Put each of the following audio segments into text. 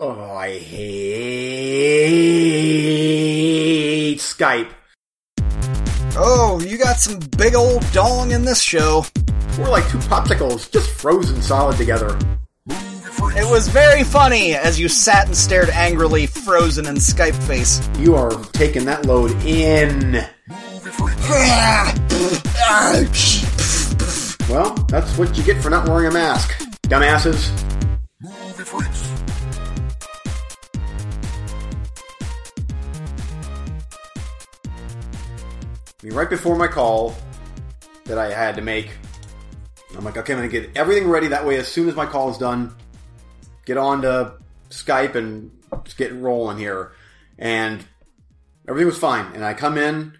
Oh, I hate Skype. Oh, you got some big old dong in this show. We're like two popsicles, just frozen solid together. It was very funny as you sat and stared angrily, frozen in Skype face. You are taking that load in. Well, that's what you get for not wearing a mask, dumbasses. I mean, right before my call that I had to make, I'm like, okay, I'm gonna get everything ready. That way, as soon as my call is done, get on to Skype and just get rolling here. And everything was fine. And I come in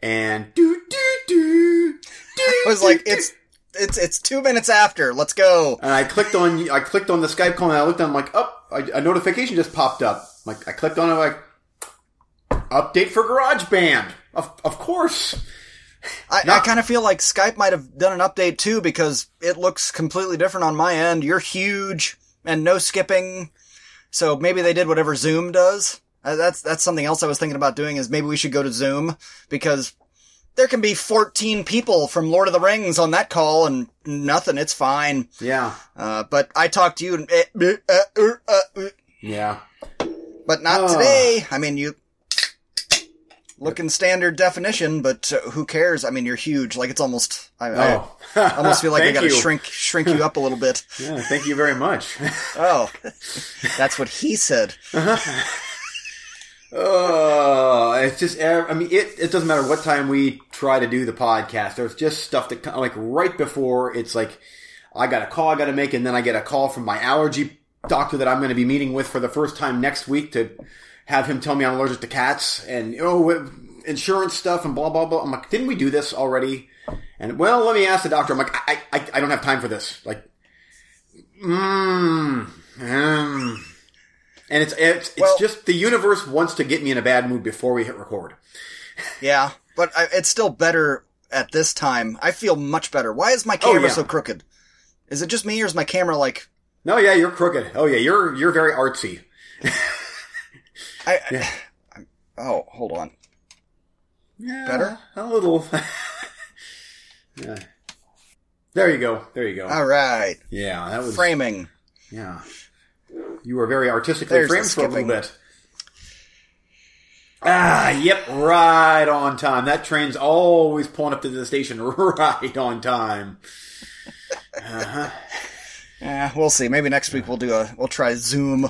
and do do do. I was like, it's it's it's two minutes after. Let's go. And I clicked on I clicked on the Skype call and I looked I'm like, oh, a, a notification just popped up. Like I clicked on it like update for GarageBand. Of of course. I, No. I kind of feel like Skype might have done an update too because it looks completely different on my end. You're huge and no skipping, so maybe they did whatever Zoom does. Uh, that's that's something else I was thinking about doing. Is maybe we should go to Zoom because there can be 14 people from Lord of the Rings on that call and nothing. It's fine. Yeah. Uh, but I talked to you, and, uh, uh, Yeah. but not today. I mean, you look in standard definition, but uh, who cares? I mean, you're huge. Like it's almost. I, I Oh. almost feel like I gotta shrink shrink you up a little bit. Yeah, thank you very much. Oh, that's what he said. Oh, it's just, uh, I mean, it, it doesn't matter what time we try to do the podcast. There's just stuff that, like, right before it's like, I got a call I got to make, and then I get a call from my allergy doctor that I'm going to be meeting with for the first time next week to have him tell me I'm allergic to cats and, oh, insurance stuff and blah, blah, blah. I'm like, didn't we do this already? And, well, let me ask the doctor. I'm like, I, I, I don't have time for this. Like, mmm, mm. And it's, it's, it's Well- just the universe wants to get me in a bad mood before we hit record. Yeah, but I, it's still better at this time. I feel much better. Why is my camera yeah. so crooked? Is it just me, or is my camera like? No, yeah, you're crooked. Oh yeah, you're you're very artsy. I, I oh, hold on. Yeah, Better? a little. yeah. There you go. There you go. All right, yeah, that was framing. Yeah, you were very artistically There's the framed for a little bit. Ah, yep, right on time. That train's always pulling up to the station right on time. Uh-huh. Yeah, we'll see. Maybe next week we'll do a we'll try Zoom.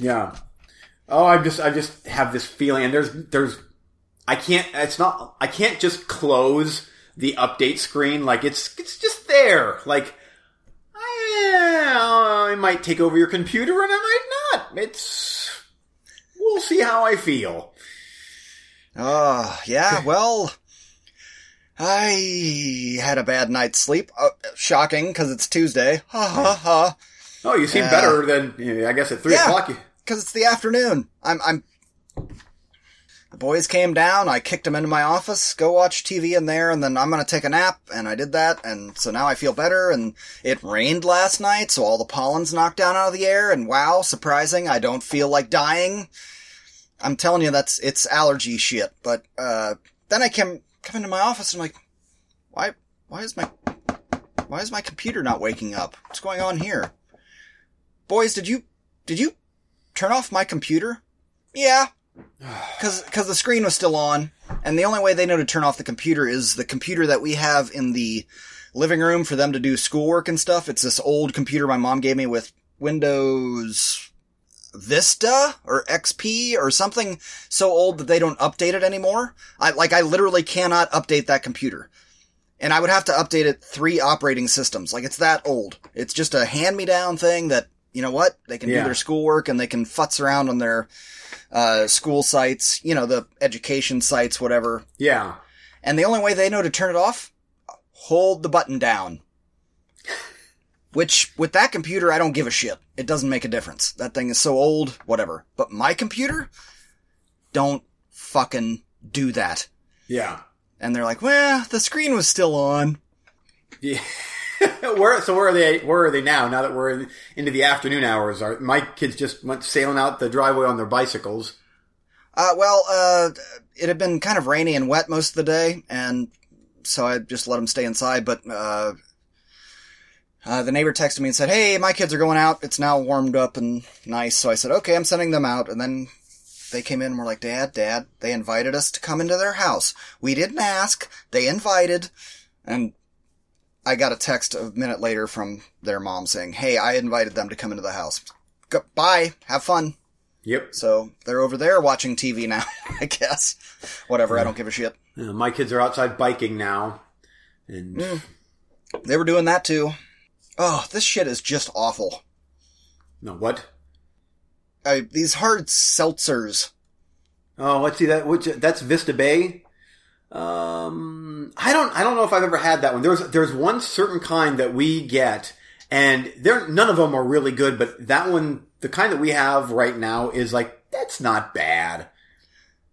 Yeah. Oh, I just I just have this feeling, and there's there's I can't. It's not. I can't just close the update screen. Like it's it's just there. Like I, I might take over your computer, and I might not. It's we'll see how I feel. Oh, yeah, well, I had a bad night's sleep. Uh, shocking, because it's Tuesday. Ha ha ha. Oh, you seem Yeah. better than I guess at three Yeah. o'clock. Because it's the afternoon. I'm, I'm, the boys came down, I kicked them into my office, go watch TV in there, and then I'm gonna take a nap, and I did that, and so now I feel better, and it rained last night, so all the pollen's knocked down out of the air, and wow, surprising, I don't feel like dying. I'm telling you, that's, it's allergy shit, but, uh, then I came, come into my office, and I'm like, why, why is my, why is my computer not waking up? What's going on here? Boys, did you, did you turn off my computer? Yeah. Cause, cause the screen was still on, and the only way they know to turn off the computer is the computer that we have in the living room for them to do schoolwork and stuff. It's this old computer my mom gave me with Windows Vista or XP or something so old that they don't update it anymore. I, like, I literally cannot update that computer. And I would have to update it three operating systems. Like, it's that old. It's just a hand-me-down thing that, you know what? They can Yeah. do their schoolwork and they can futz around on their, uh, school sites, you know, the education sites, whatever. yeah. And the only way they know to turn it off, hold the button down. Which, with that computer, I don't give a shit. It doesn't make a difference. That thing is so old, whatever. But my computer, don't fucking do that. Yeah. And they're like, well, the screen was still on. Yeah. where so where are they? Where are they now? Now that we're in, into the afternoon hours, are my kids just went sailing out the driveway on their bicycles? Uh, well, uh, it had been kind of rainy and wet most of the day, and so I just let them stay inside. But uh, uh, the neighbor texted me and said, "Hey, my kids are going out. It's now warmed up and nice." So I said, "Okay, I'm sending them out." And then they came in and were like, "Dad, Dad, they invited us to come into their house. We didn't ask. They invited." And I got a text a minute later from their mom saying, "Hey, I invited them to come into the house. Go- bye. Have fun." Yep. So they're over there watching TV now, I guess. Whatever, I don't give a shit. Uh, my kids are outside biking now, and They were doing that too. Oh, this shit is just awful. no what? I, these hard seltzers. Oh, let's see that. Which that's Vista Bay. Um, I don't. I don't know if I've ever had that one. There's there's one certain kind that we get, and there none of them are really good. But that one, the kind that we have right now, is like that's not bad.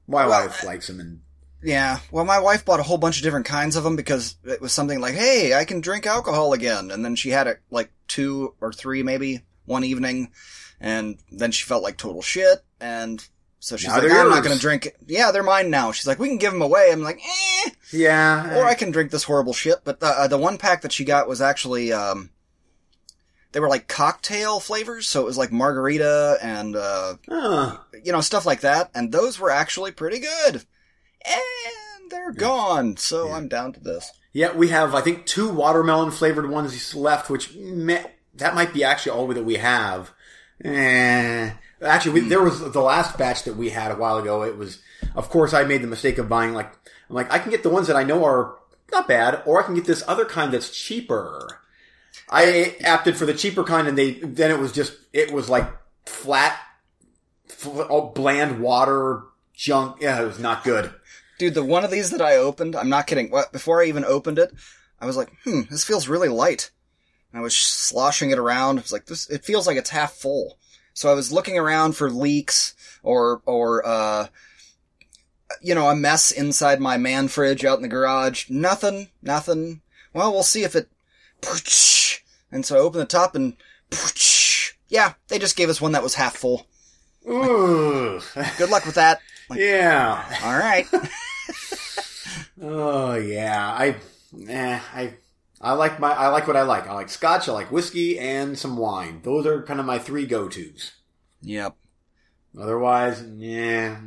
My Well, wife likes them, and Yeah, well, my wife bought a whole bunch of different kinds of them because it was something like, hey, I can drink alcohol again. And then she had it like two or three maybe one evening, and then she felt like total shit. And so she's Now like, I'm not going to drink it. Yeah, they're mine now. She's like, we can give them away. I'm like, eh. yeah, or I can drink this horrible shit. But the, uh, the one pack that she got was actually, um, they were like cocktail flavors, so it was like margarita and, uh, you know, stuff like that. And those were actually pretty good. And they're gone, so I'm down to this. yeah. We have I think two watermelon flavored ones left, which that might be actually all that we have. Eh. Actually, we, there was the last batch that we had a while ago. It was, of course, I made the mistake of buying like, I'm like, I can get the ones that I know are not bad, or I can get this other kind that's cheaper. I opted for the cheaper kind, and they then it was just it was like flat, fl- all bland water junk. Yeah, it was not good. Dude, the one of these that I opened, I'm not kidding. What before I even opened it, I was like, "Hmm, this feels really light." And I was sloshing it around. I was like, "This, it feels like it's half full." So I was looking around for leaks or or uh, you know, a mess inside my man fridge out in the garage. Nothing, nothing. Well, we'll see if it. And so I opened the top and. Yeah, they just gave us one that was half full. Ooh. Good luck with that. yeah. All right. Oh yeah. I, eh, I, I like my, I like what I like. I like scotch. I like whiskey and some wine. Those are kind of my three go tos. yep. Otherwise, yeah.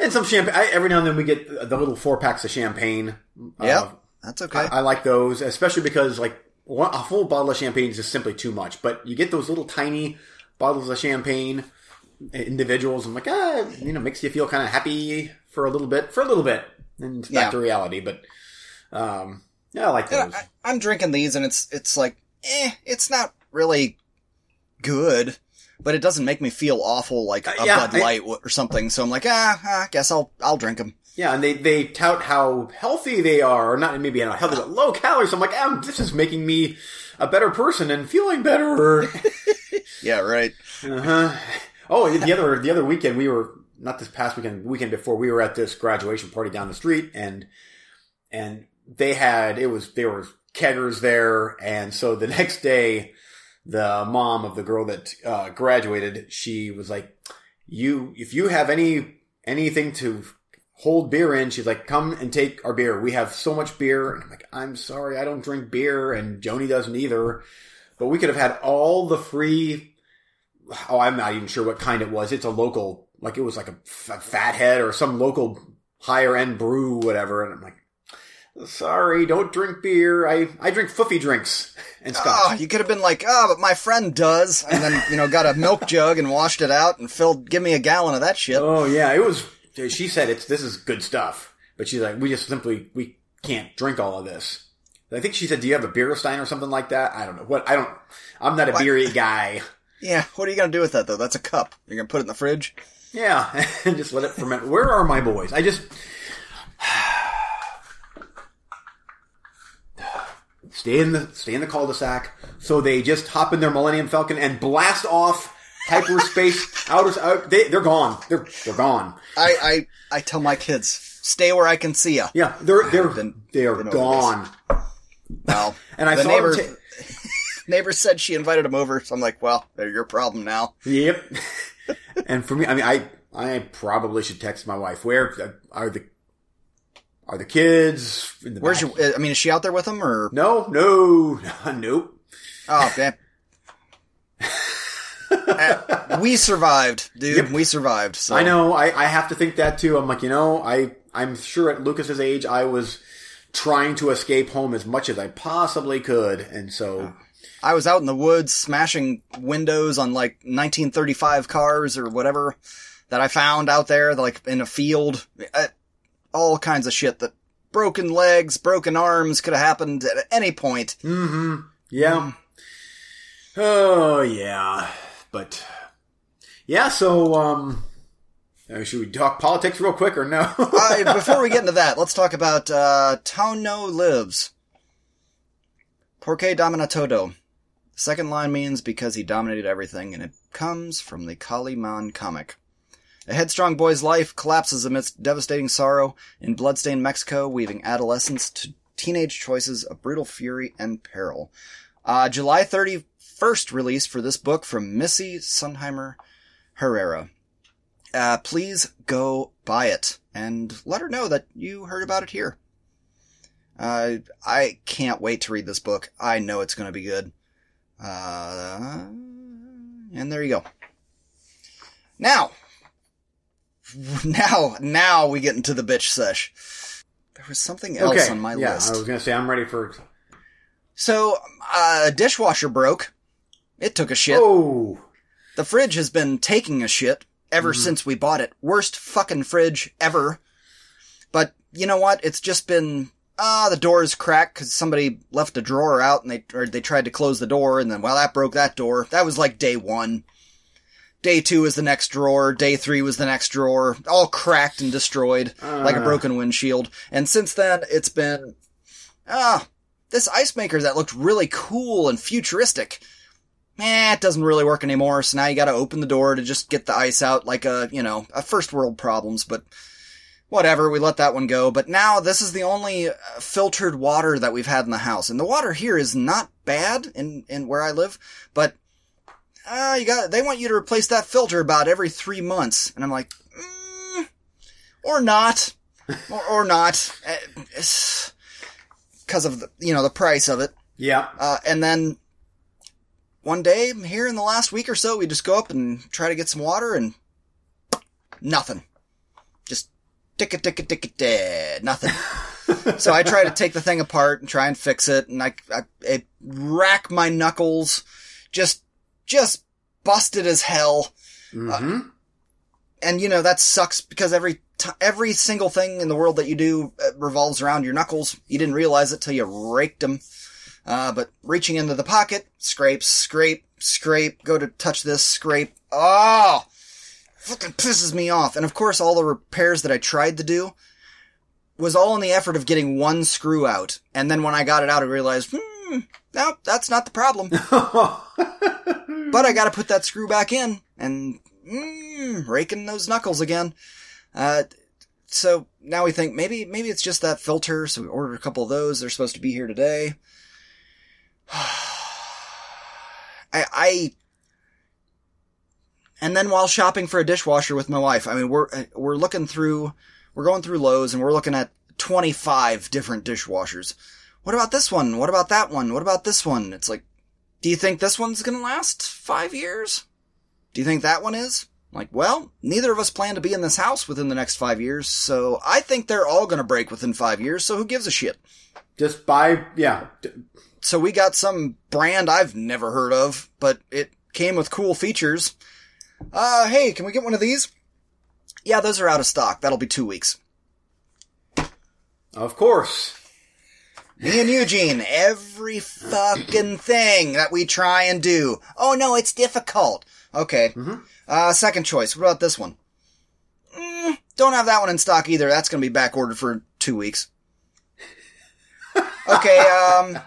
and some champagne. I, every now and then we get the little four packs of champagne. Yeah, Uh, That's okay. I, I like those, especially because like one, a full bottle of champagne is just simply too much. But you get those little tiny bottles of champagne, individuals. I'm like, ah, you know, makes you feel kind of happy for a little bit, for a little bit, and it's back Yeah. to reality. But um, yeah, I like those. I, I'm drinking these, and it's it's like, eh, it's not really good, but it doesn't make me feel awful like a Uh, yeah, Bud Light w- or something. So I'm like, ah, ah, I guess I'll I'll drink them. Yeah, and they, they tout how healthy they are, or not maybe not healthy, but low calories. I'm like, ah, this is making me a better person and feeling better. Yeah, right. uh-huh. Oh, the other the other weekend we were not this past weekend, weekend before we were at this graduation party down the street, and and they had it was there were keggers there, and so the next day, the mom of the girl that uh, graduated, she was like, "You if you have any anything to hold beer in, she's like, come and take our beer. We have so much beer. And I'm like, I'm sorry, I don't drink beer, and Joni doesn't either. But we could have had all the free. Oh, I'm not even sure what kind it was. It's a local, like it was like a, f- fathead or some local higher end brew, whatever. And I'm like, sorry, don't drink beer. I I drink foofy drinks and Oh, you could have been like, oh, but my friend does, and then you know got a milk jug and washed it out and filled. Give me a gallon of that shit. Oh yeah, it was. She said it's this is good stuff, but she's like, we just simply we can't drink all of this. I think she said, "Do you have a beer stein or something like that?" I don't know. What I don't. I'm not a What? beery guy. Yeah, what are you gonna do with that though? That's a cup. You're gonna put it in the fridge. Yeah, and just let it ferment. Where are my boys? I just stay in the stay in the cul-de-sac. So they just hop in their Millennium Falcon and blast off hyperspace outer. Out, they they're gone. They're they're gone. I I I tell my kids, stay where I can see you. Yeah, they're they're Then- they are gone. Well, And I the saw neighbor, ta- neighbor said she invited him over, so I'm like, well, they're your problem now. Yep. and for me, I mean, I I probably should text my wife. Where uh, are the are the kids? In the Where's back? your? I mean, is she out there with them or? No, no, nope. Oh, damn. Uh, we survived, dude. Yep. We survived. So. I know. I, I have to think that too. I'm like, you know, I I'm sure at Lucas's age, I was trying to escape home as much as I possibly could, and so I was out in the woods smashing windows on like 1935 cars or whatever that I found out there, like in a field. Uh, all kinds of shit that broken legs, broken arms could have happened at any point. Mm-hmm. yeah. Oh yeah, but yeah. So um, should we talk politics real quick or no? uh, before we get into that, let's talk about uh, Tauno Lives. Porque domina todo. Second line means because he dominated everything, and it comes from the Kaliman comic. A headstrong boy's life collapses amidst devastating sorrow in bloodstained Mexico, weaving adolescence to teenage choices of brutal fury and peril. Uh, July 31st release for this book from Missy Sundheimer Herrera. Uh, please go buy it and let her know that you heard about it here. Uh, I can't wait to read this book. I know it's going to be good. Uh, and there you go. Now, now, now we get into the bitch sesh. There was something else okay. on my yeah, list. I was gonna say I'm ready for. So, uh, a dishwasher broke. It took a shit. Oh, The fridge has been taking a shit ever since we bought it. Worst fucking fridge ever. But you know what? It's just been ah, the door is cracked because somebody left a drawer out and they or they tried to close the door and then well that broke that door. That was like day one. Day two was the next drawer. Day three was the next drawer. All cracked and destroyed like a Uh. broken windshield. And since then, it's been ah this ice maker that looked really cool and futuristic eh, it doesn't really work anymore. So now you got to open the door to just get the ice out, like a you know a first world problems. But whatever, we let that one go. But now this is the only uh, filtered water that we've had in the house, and the water here is not bad in in where I live, but. Ah, you got. They want you to replace that filter about every three months, and I'm like, mm, or not, or, or not, because of the you know the price of it. yeah. Uh, and then one day here in the last week or so, we just go up and try to get some water and nothing. Just tick it, tick it, tick it, dead. Nothing. so I try to take the thing apart and try and fix it, and I, I, I rack my knuckles, just, just busted as hell. hmm And you know that sucks because every t- every single thing in the world that you do uh, revolves around your knuckles. You didn't realize it till you raked them. Uh, but reaching into the pocket, scrape, scrape, scrape, go to touch this, scrape. Oh! Fucking pisses me off. And of course, all the repairs that I tried to do was all in the effort of getting one screw out. And then when I got it out, I realized, hmm, no, that's not the problem. but I gotta put that screw back in and, mm, raking those knuckles again. Uh, so now we think maybe, maybe it's just that filter. So we ordered a couple of those. They're supposed to be here today. I, I, and then while shopping for a dishwasher with my wife, I mean, we're, we're looking through, we're going through Lowe's and we're looking at 25 different dishwashers. What about this one? What about that one? What about this one? It's like, do you think this one's gonna last five years? Do you think that one is? Like, well, neither of us plan to be in this house within the next five years, so I think they're all gonna break within five years, so who gives a shit? Just buy, yeah. So we got some brand I've never heard of, but it came with cool features. Uh, hey, can we get one of these? Yeah, those are out of stock. That'll be two weeks. Of course. Me and Eugene, every fucking thing that we try and do. Oh no, it's difficult. Okay. Uh, second choice. What about this one? Mm, don't have that one in stock either. That's gonna be back ordered for two weeks. Okay, um,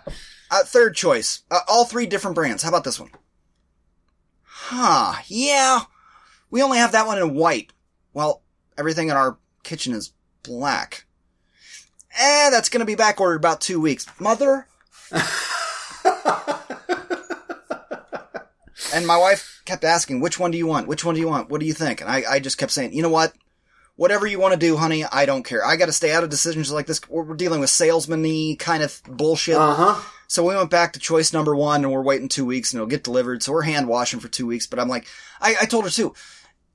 uh, third choice. Uh, all three different brands. How about this one? Huh, yeah. We only have that one in white. Well, everything in our kitchen is black. Eh, that's gonna be back ordered about two weeks. Mother and my wife kept asking, which one do you want? Which one do you want? What do you think? And I, I just kept saying, you know what? Whatever you want to do, honey, I don't care. I got to stay out of decisions like this. We're we're dealing with salesman-y kind of bullshit. Uh huh. So we went back to choice number one and we're waiting two weeks and it'll get delivered. So we're hand washing for two weeks. But I'm like, I, I told her too,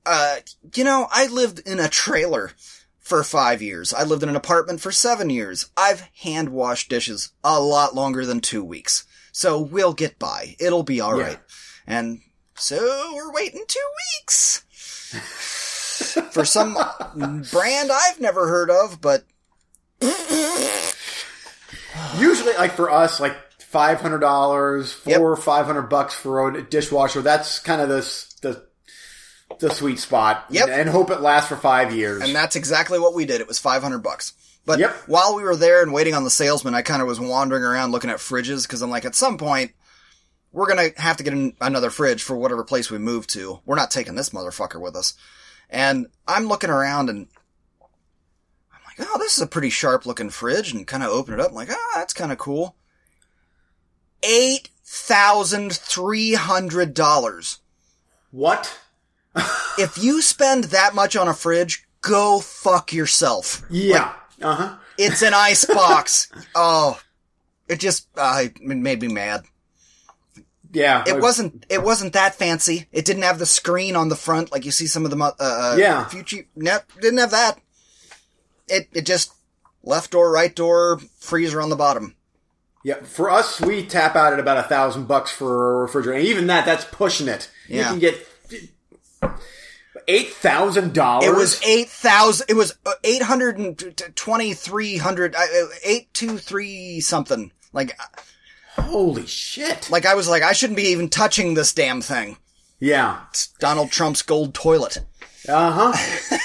uh, you know, I lived in a trailer for five years. I lived in an apartment for seven years. I've hand washed dishes a lot longer than two weeks. So we'll get by. It'll be all Yeah. right. And so we're waiting two weeks for some brand I've never heard of, but Usually, like for us, like five hundred dollars, four Yep. or five hundred bucks for a dishwasher. That's kind of the s- the sweet spot. Yep. And hope it lasts for five years. And that's exactly what we did. It was 500 bucks. But Yep. while we were there and waiting on the salesman, I kind of was wandering around looking at fridges because I'm like, at some point, we're going to have to get an, another fridge for whatever place we move to. We're not taking this motherfucker with us. And I'm looking around and I'm like, oh, this is a pretty sharp looking fridge and kind of open it up. I'm like, ah, that's kind of cool. $8,300. what? If you spend that much on a fridge, go fuck yourself. Yeah. Uh huh. It's an ice box. oh, it just uh, it made me mad. Yeah. It wasn't. It wasn't that fancy. It didn't have the screen on the front like you see some of the uh, uh, Yeah. Fuji. No, didn't have that. It it just left door, right door, freezer on the bottom. Yeah, for us, we tap out at about a thousand bucks for a refrigerator. And even that, that's pushing it. Yeah. You can get eight thousand dollars. It was eight thousand. It was uh, eight hundred and twenty three hundred. uh, Eight two three something. Like holy shit. like I was like I shouldn't be even touching this damn thing. Yeah. It's Donald Trump's gold toilet. Uh huh.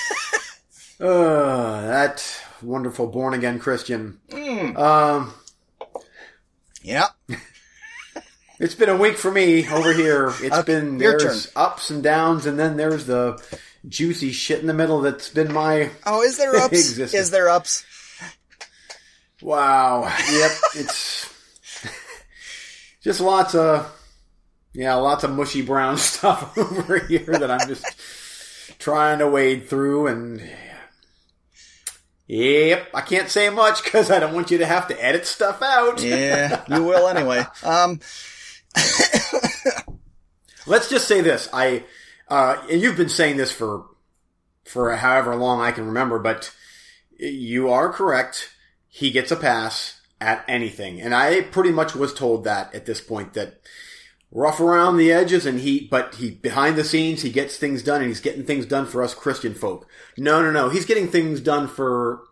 uh, that wonderful born again Christian. Hmm. Um, Yeah. it's been a week for me over here. It's Uh, been your there's ups and downs, and then there's the juicy shit in the middle. That's been my Oh, is there ups? Existed. is there ups? wow. Yep, it's just lots of yeah, lots of mushy brown stuff over here that I'm just trying to wade through and. Yep, I can't say much because I don't want you to have to edit stuff out. Yeah, you will anyway. Um, Let's just say this: I, uh, and you've been saying this for for however long I can remember, but you are correct. He gets a pass at anything, and I pretty much was told that at this point that rough around the edges, and he, but he behind the scenes he gets things done, and he's getting things done for us Christian folk. No, no, no, he's getting things done for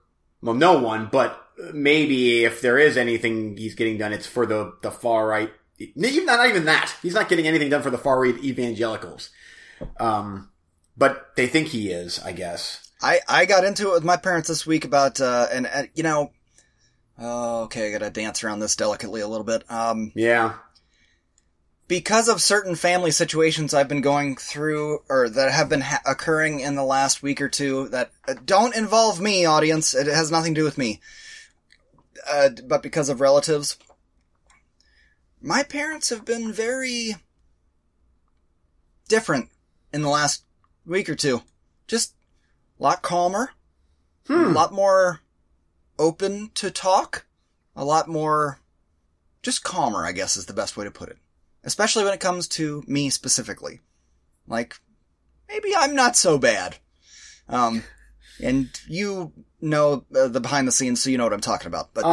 well, no one, but maybe if there is anything he's getting done, it's for the the far right. Even not even that. He's not getting anything done for the far right evangelicals. Um, but they think he is, I guess. I I got into it with my parents this week about uh, and uh, you know, oh, okay, I gotta dance around this delicately a little bit. Um, Yeah. because of certain family situations I've been going through or that have been ha- occurring in the last week or two that uh, don't involve me, audience. It has nothing to do with me. Uh, but because of relatives, my parents have been very different in the last week or two. Just a lot calmer, a Hmm. lot more open to talk, a lot more just calmer, I guess is the best way to put it. Especially when it comes to me specifically. Like, maybe I'm not so bad. Um, and you know uh, the behind the scenes, so you know what I'm talking about. But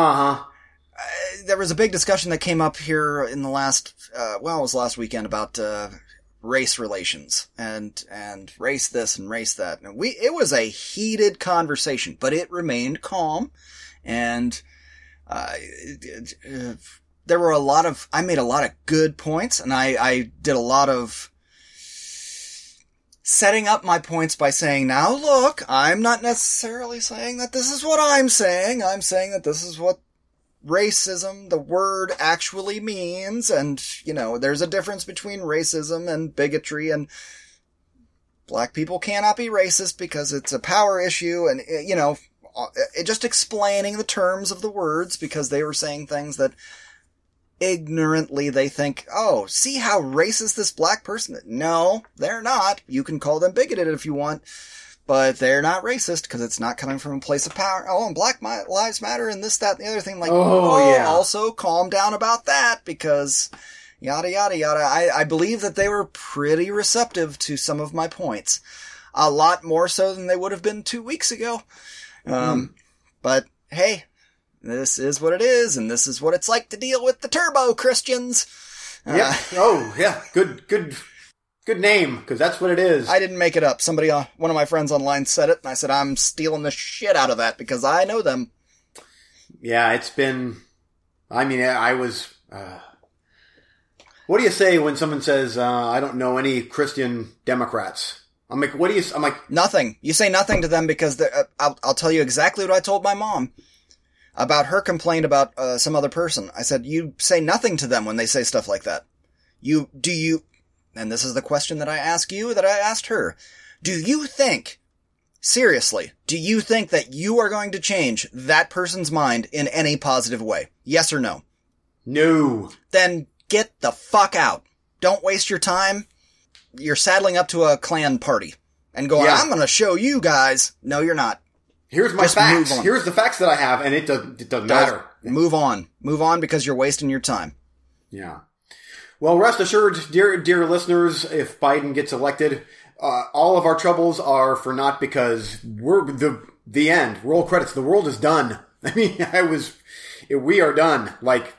Uh there was a big discussion that came up here in the last, uh, well, it was last weekend about, uh, race relations and, and race this and race that. And we, it was a heated conversation, but it remained calm and, uh, it- uh, there were a lot of, I made a lot of good points and I, I did a lot of setting up my points by saying, now look, I'm not necessarily saying that this is what I'm saying. I'm saying that this is what racism, the word actually means. And, you know, there's a difference between racism and bigotry and black people cannot be racist because it's a power issue. And, uh, you know, uh, just explaining the terms of the words because they were saying things that ignorantly they think, oh, see how racist this black person is? No, they're not. You can call them bigoted if you want, but they're not racist because it's not coming from a place of power. Oh, and black lives matter and this, that, and the other thing. Like, oh, oh yeah. also calm down about that because yada, yada, yada. I, I believe that they were pretty receptive to some of my points. A lot more so than they would have been two weeks ago. Um, mm. but hey, this is what it is, and this is what it's like to deal with the turbo Christians. Uh, yeah. Oh, yeah. Good, good, good name, because that's what it is. I didn't make it up. Somebody, uh, one of my friends online said it, and I said, I'm stealing the shit out of that because I know them. Yeah, it's been, I mean, I was, uh, what do you say when someone says, uh, I don't know any Christian Democrats? I'm like, what do you, I'm like, nothing. You say nothing to them because uh, I'll, I'll tell you exactly what I told my mom about her complaint about uh, some other person. I said, you say nothing to them when they say stuff like that. You, do you, and this is the question that I ask you that I asked her. Do you think, seriously, do you think that you are going to change that person's mind in any positive way? Yes or no? No. Then get the fuck out. Don't waste your time. You're saddling up to a Klan party and going, yeah. I'm gonna show you guys. No, you're not. Here's my Just facts. Here's the facts that I have, and it, does, it doesn't matter. Move on. Move on because you're wasting your time. Yeah. Well, rest assured, dear dear listeners, if Biden gets elected, uh, all of our troubles are for naught because we're the the end. Roll credits. The world is done. I mean, I was, we are done. Like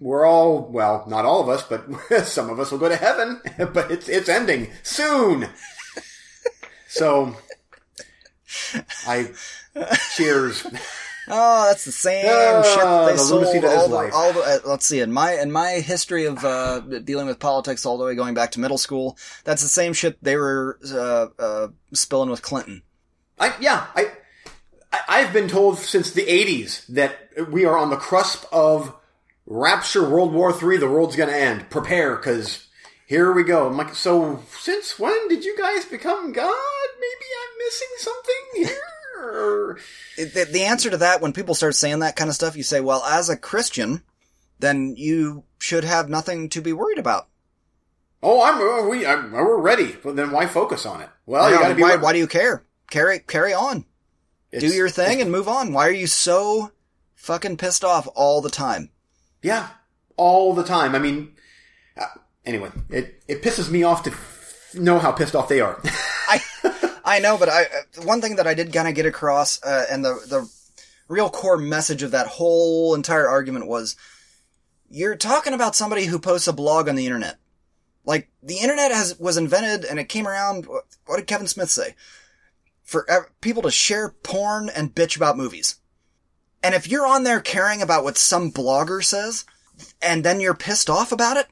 we're all well, not all of us, but some of us will go to heaven. But it's it's ending soon. so I cheers. Oh, that's the same uh, shit they the sold all the, all the, uh, let's see, in my, in my history of, uh, dealing with politics all the way going back to middle school, that's the same shit they were, uh, uh, spilling with Clinton. I, yeah, I, I, have been told since the 80s that we are on the cusp of rapture World War III, the world's gonna end. Prepare, cause here we go. I'm like, so since when did you guys become God? Maybe I'm missing something here. The, the answer to that, when people start saying that kind of stuff, you say, well, as a Christian, then you should have nothing to be worried about. Oh, I'm uh, we I'm, we're ready. But then why focus on it? Well, be. Why, why do you care? Carry carry on. It's, do your thing and move on. Why are you so fucking pissed off all the time? Yeah, all the time. I mean, anyway, it, it pisses me off to f- know how pissed off they are. I I know, but I one thing that I did kind of get across, uh, and the the real core message of that whole entire argument was, you're talking about somebody who posts a blog on the internet. Like the internet has was invented and it came around. What did Kevin Smith say? For people to share porn and bitch about movies. And if you're on there caring about what some blogger says, and then you're pissed off about it,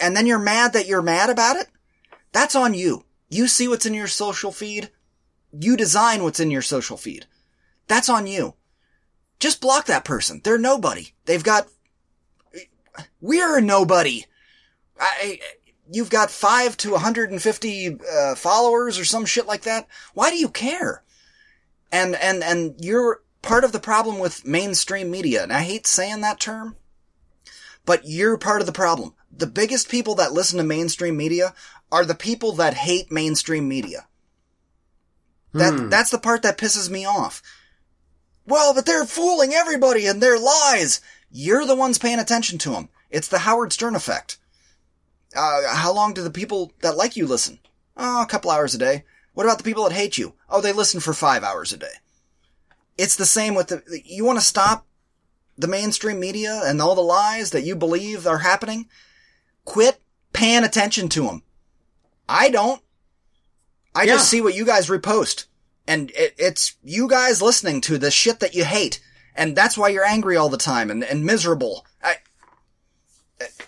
and then you're mad that you're mad about it, that's on you. You see what's in your social feed. You design what's in your social feed. That's on you. Just block that person. They're nobody. They've got, we're nobody. I, you've got five to 150 uh, followers or some shit like that. Why do you care? And, and, and you're part of the problem with mainstream media. And I hate saying that term, but you're part of the problem the biggest people that listen to mainstream media are the people that hate mainstream media. That, hmm. that's the part that pisses me off. Well, but they're fooling everybody and they're lies. You're the ones paying attention to them. It's the Howard Stern effect. Uh, how long do the people that like you listen? Oh, a couple hours a day. What about the people that hate you? Oh, they listen for five hours a day. It's the same with the, you want to stop the mainstream media and all the lies that you believe are happening? Quit paying attention to them. I don't. I yeah. just see what you guys repost. And it, it's you guys listening to the shit that you hate. And that's why you're angry all the time and, and miserable. I,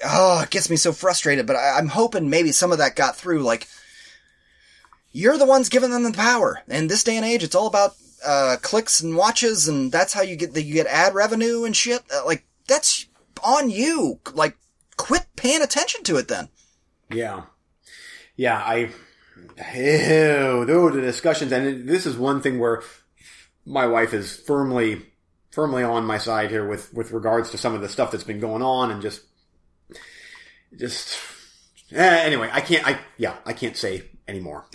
oh, it gets me so frustrated, but I, I'm hoping maybe some of that got through. Like, you're the ones giving them the power. In this day and age, it's all about, uh, clicks and watches, and that's how you get the, you get ad revenue and shit. Uh, like, that's on you. Like, quit paying attention to it then. Yeah. Yeah, I, ew, those are the discussions. And this is one thing where my wife is firmly firmly on my side here with with regards to some of the stuff that's been going on and just just eh, anyway. I can't. I yeah. I can't say anymore.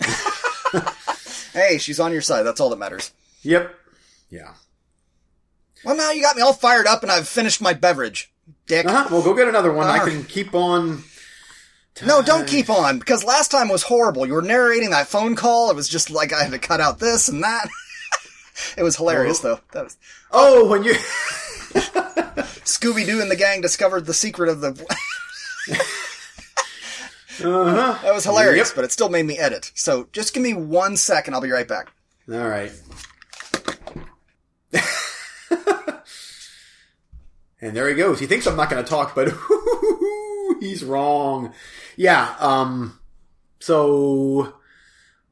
Hey, she's on your side. That's all that matters. yep. Yeah. Well, now you got me all fired up, and I've finished my beverage, dick. Uh huh. Well, go get another one. I can keep on. No, don't keep on because last time was horrible. You were narrating that phone call. It was just like I had to cut out this and that. it was hilarious though. That was Oh, when you. Scooby Doo and the gang discovered the secret of the. Uh-huh. that was hilarious, Yep. but it still made me edit. So just give me one second. I'll be right back. All right. and there he goes. He thinks I'm not going to talk, but he's wrong. Yeah. Um. So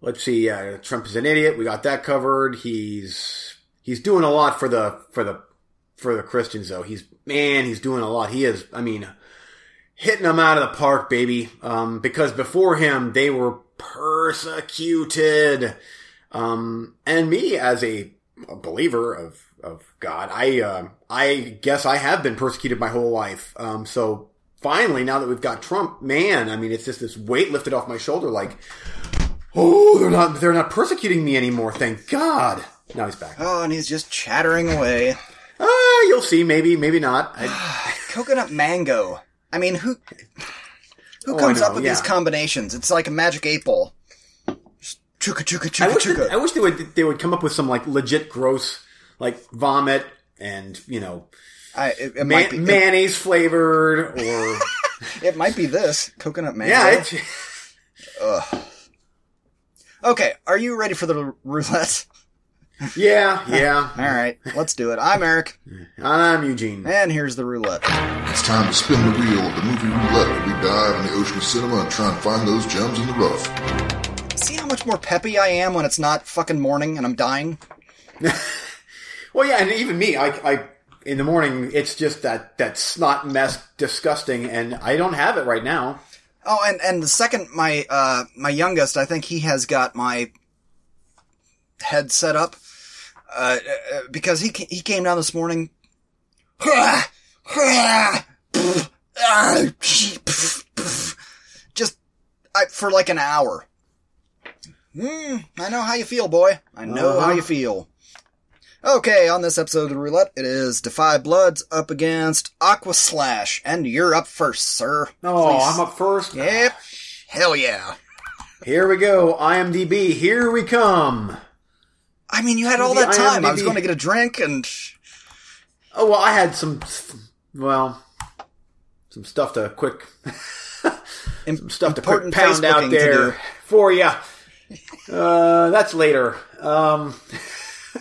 let's see. Uh, Trump is an idiot. We got that covered. He's he's doing a lot for the for the for the Christians, though. He's man. He's doing a lot. He is. I mean, hitting them out of the park, baby. Um, because before him, they were persecuted. Um, and me as a, a believer of, of God, I, uh, I guess I have been persecuted my whole life. Um, so finally, now that we've got Trump, man, I mean, it's just this weight lifted off my shoulder, like, oh, they're not, they're not persecuting me anymore. Thank God. Now he's back. Oh, and he's just chattering away. Ah, you'll see. Maybe, maybe not. I, Coconut mango. I mean, who who Oh, comes up with yeah. these combinations? It's like a magic eight ball. Just chuka chuka I chuka wish, that, I wish they would, they would come up with some like legit gross, like vomit and, you know, I, it, it ma- might be. mayonnaise flavored or, It might be this coconut mango. yeah, it's, Okay, are you ready for the roulette? yeah, yeah. All right, let's do it. I'm Eric, I'm Eugene. and here's the roulette. It's time to spin the wheel of the movie roulette we dive in the ocean of cinema and try and find those gems in the rough. See how much more peppy I am when it's not fucking morning and I'm dying? Well, yeah, and even me, I, I, in the morning, it's just that, that snot mess, disgusting, and I don't have it right now. Oh, and and the second my uh my youngest, I think he has got my head set up uh, uh because he he came down this morning. Just I, for like an hour. Hmm, I know how you feel, boy. I know how Uh-huh. you feel. Okay, on this episode of the roulette, it is Defy Bloods up against Aqua Slash, and you're up first, sir. Oh, Please. I'm up first. Yep. Hell yeah. Here we go. IMDb. Here we come. I mean, you had all that time. I was going to get a drink, and Oh well, I had some, well, some stuff to quick, some stuff to quick pound out there for you. Uh, that's later. Um,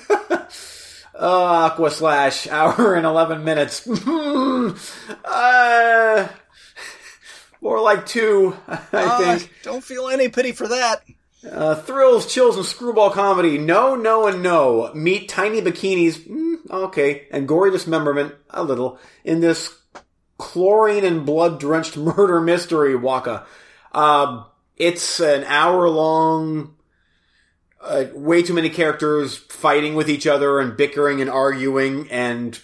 uh, Aqua Slash, hour and eleven minutes. uh, more like two, I uh, think. don't feel any pity for that. Uh, thrills, chills, and screwball comedy. No, no, and no. Meet tiny bikinis. Mm, okay. And gory dismemberment. A little. In this chlorine and blood drenched murder mystery, Waka. Um, it's an hour long, uh, way too many characters fighting with each other and bickering and arguing and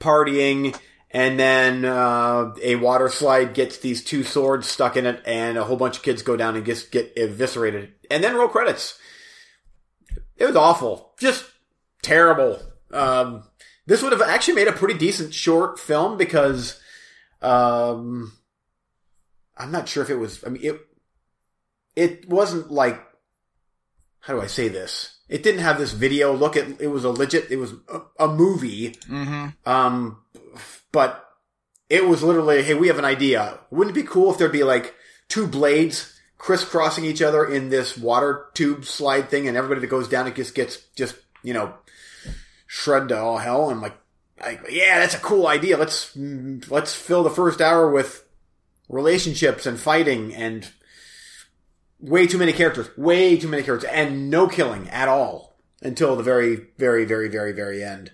partying. And then uh, a water slide gets these two swords stuck in it, and a whole bunch of kids go down and just get eviscerated. And then roll credits. It was awful, just terrible. Um, this would have actually made a pretty decent short film because um, I'm not sure if it was. I mean, it it wasn't like how do I say this? It didn't have this video look. It it was a legit. It was a, a movie. Mm-hmm. Um, but it was literally, hey, we have an idea. Wouldn't it be cool if there'd be like two blades crisscrossing each other in this water tube slide thing, and everybody that goes down it just gets just you know shred to all hell? And I'm like, I, yeah, that's a cool idea. Let's mm, let's fill the first hour with relationships and fighting and way too many characters, way too many characters, and no killing at all until the very, very, very, very, very end.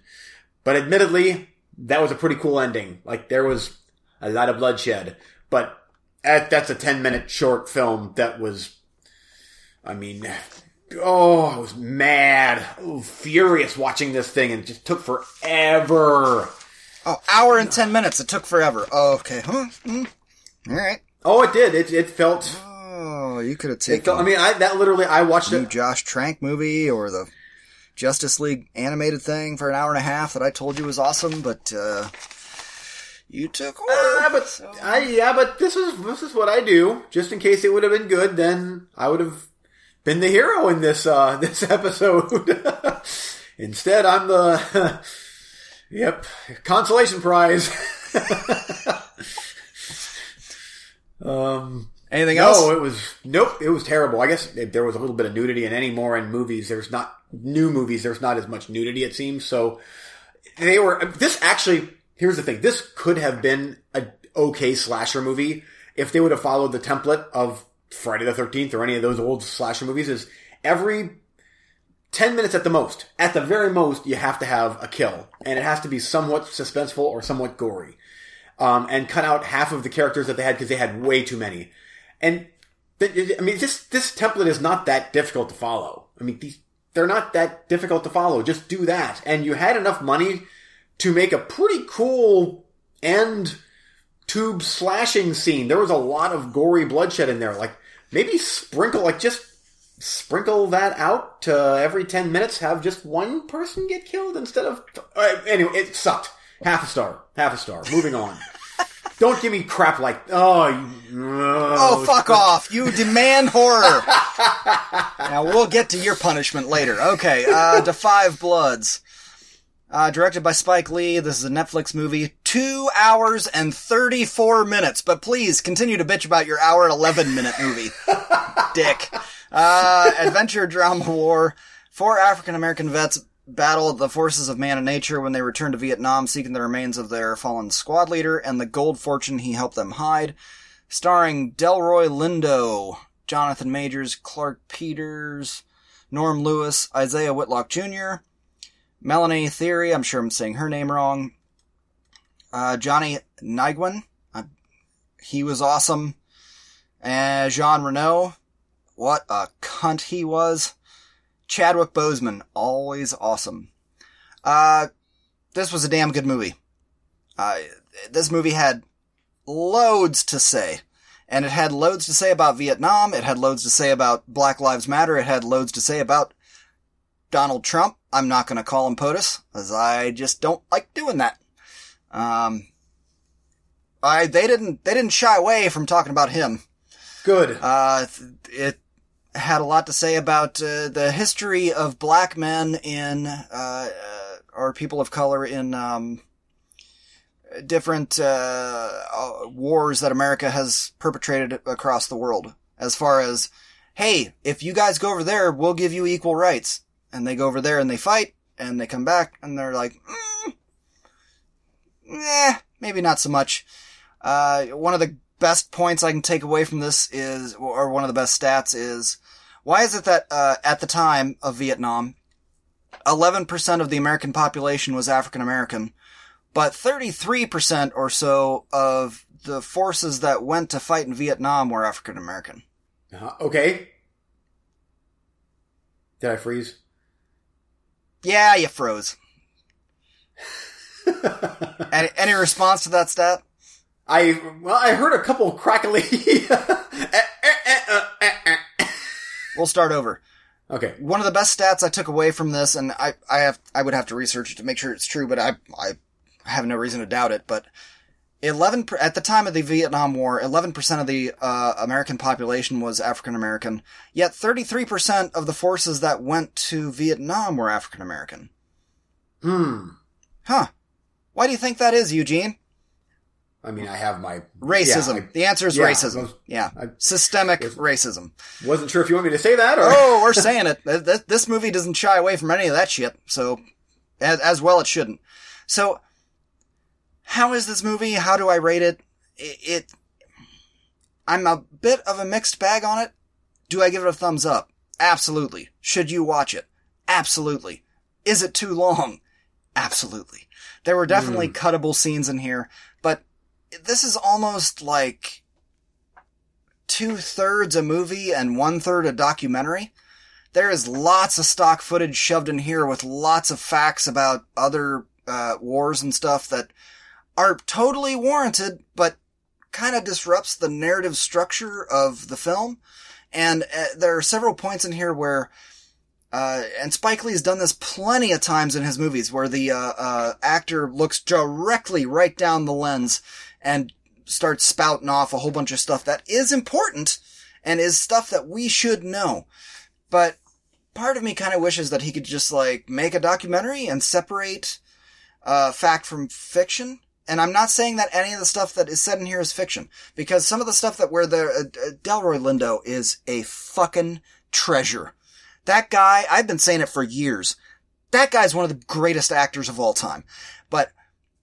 But admittedly, that was a pretty cool ending. Like there was a lot of bloodshed, but at, that's a 10 minute short film that was, I mean, oh, I was mad, oh, furious watching this thing, and it just took forever. Oh, hour and ten minutes. It took forever. Oh, okay. Huh? Mm. All right. Oh, it did. It it felt. Oh, you could have taken felt I mean, I that literally. I watched the new it. Josh Trank movie or the Justice League animated thing for an hour and a half that I told you was awesome, but uh, you took over. Ah, but I yeah, but this is this is what I do. Just in case it would have been good, then I would have been the hero in this uh this episode. Instead, I'm the yep consolation prize. um. Anything No, else? No, it was nope. It was terrible. I guess there was a little bit of nudity, and any more in movies, there's not new movies. There's not as much nudity. It seems so. They were. This actually. Here's the thing. This could have been a okay slasher movie if they would have followed the template of Friday the Thirteenth or any of those old slasher movies. Is every 10 minutes at the most, at the very most, you have to have a kill. And it has to be somewhat suspenseful or somewhat gory. Um, and cut out half of the characters that they had because they had way too many. And I mean, this this template is not that difficult to follow. I mean, these they're not that difficult to follow. Just do that, and you had enough money to make a pretty cool end tube slashing scene. There was a lot of gory bloodshed in there. Like maybe sprinkle, like just sprinkle that out every ten minutes. Have just one person get killed instead of. Uh, anyway, it sucked. Half a star. Half a star. Moving on. Don't give me crap like oh. You, Oh, fuck off. You demand horror. now, we'll get to your punishment later. Okay, uh, The Five Bloods. Uh, directed by Spike Lee. This is a Netflix movie. Two hours and 34 minutes. But please continue to bitch about your hour and 11 minute movie. Dick. Uh, adventure drama war. Four African American vets battle of the forces of man and nature when they return to Vietnam seeking the remains of their fallen squad leader and the gold fortune he helped them hide. Starring Delroy Lindo, Jonathan Majors, Clarke Peters, Norm Lewis, Isaiah Whitlock Jr., Melanie Theory, I'm sure I'm saying her name wrong, uh, Johnny Nguyen, uh, he was awesome, and Jean Reno, what a cunt he was. Chadwick Boseman, always awesome. Uh, this was a damn good movie. Uh, this movie had loads to say. And it had loads to say about Vietnam. It had loads to say about Black Lives Matter. It had loads to say about Donald Trump. I'm not going to call him POTUS, as I just don't like doing that. Um, I they didn't they didn't shy away from talking about him. Good. Uh, it had a lot to say about uh, the history of black men in, uh, uh, or people of color in, um, different, uh, uh, wars that America has perpetrated across the world. As far as, hey, if you guys go over there, we'll give you equal rights. And they go over there and they fight, and they come back, and they're like, mm, eh, maybe not so much. One of the best points I can take away from this is, or one of the best stats is, why is it that uh, at the time of Vietnam, 11% of the American population was African American, but 33% or so of the forces that went to fight in Vietnam were African American? Uh, okay. Did I freeze? Yeah, you froze. any, any response to that stat? I well, I heard a couple crackly. Eh, eh, eh, we'll start over. okay. One of the best stats I took away from this, and I, I have, I would have to research it to make sure it's true, but I, I have no reason to doubt it. But eleven at the time of the Vietnam War, eleven percent of the uh, American population was African American. Yet thirty-three percent of the forces that went to Vietnam were African American. Hmm. Huh? Why do you think that is, Eugene? I mean, I have my Racism. Yeah, the answer is yeah, racism. was- yeah, I- systemic was- racism. Wasn't sure if you want me to say that or. Oh, we're saying it. Th- th- This movie doesn't shy away from any of that shit. So, as, as well, it shouldn't. So, how is this movie? How do I rate it? it? It. I'm a bit of a mixed bag on it. Do I give it a thumbs up? Absolutely. Should you watch it? Absolutely. Is it too long? Absolutely. There were definitely hmm. cuttable scenes in here, this is almost like two thirds a movie and one third a documentary. there is lots of stock footage shoved in here with lots of facts about other uh, wars and stuff that are totally warranted, but kind of disrupts the narrative structure of the film. And uh, there are several points in here where, uh, and Spike Lee's done this plenty of times in his movies, where the uh, uh, actor looks directly right down the lens and starts spouting off a whole bunch of stuff that is important and is stuff that we should know. But part of me kind of wishes that he could just like make a documentary and separate uh, fact from fiction. And I'm not saying that any of the stuff that is said in here is fiction, because some of the stuff that where the uh, uh, Delroy Lindo is a fucking treasure. That guy, I've been saying it for years. That guy's one of the greatest actors of all time. But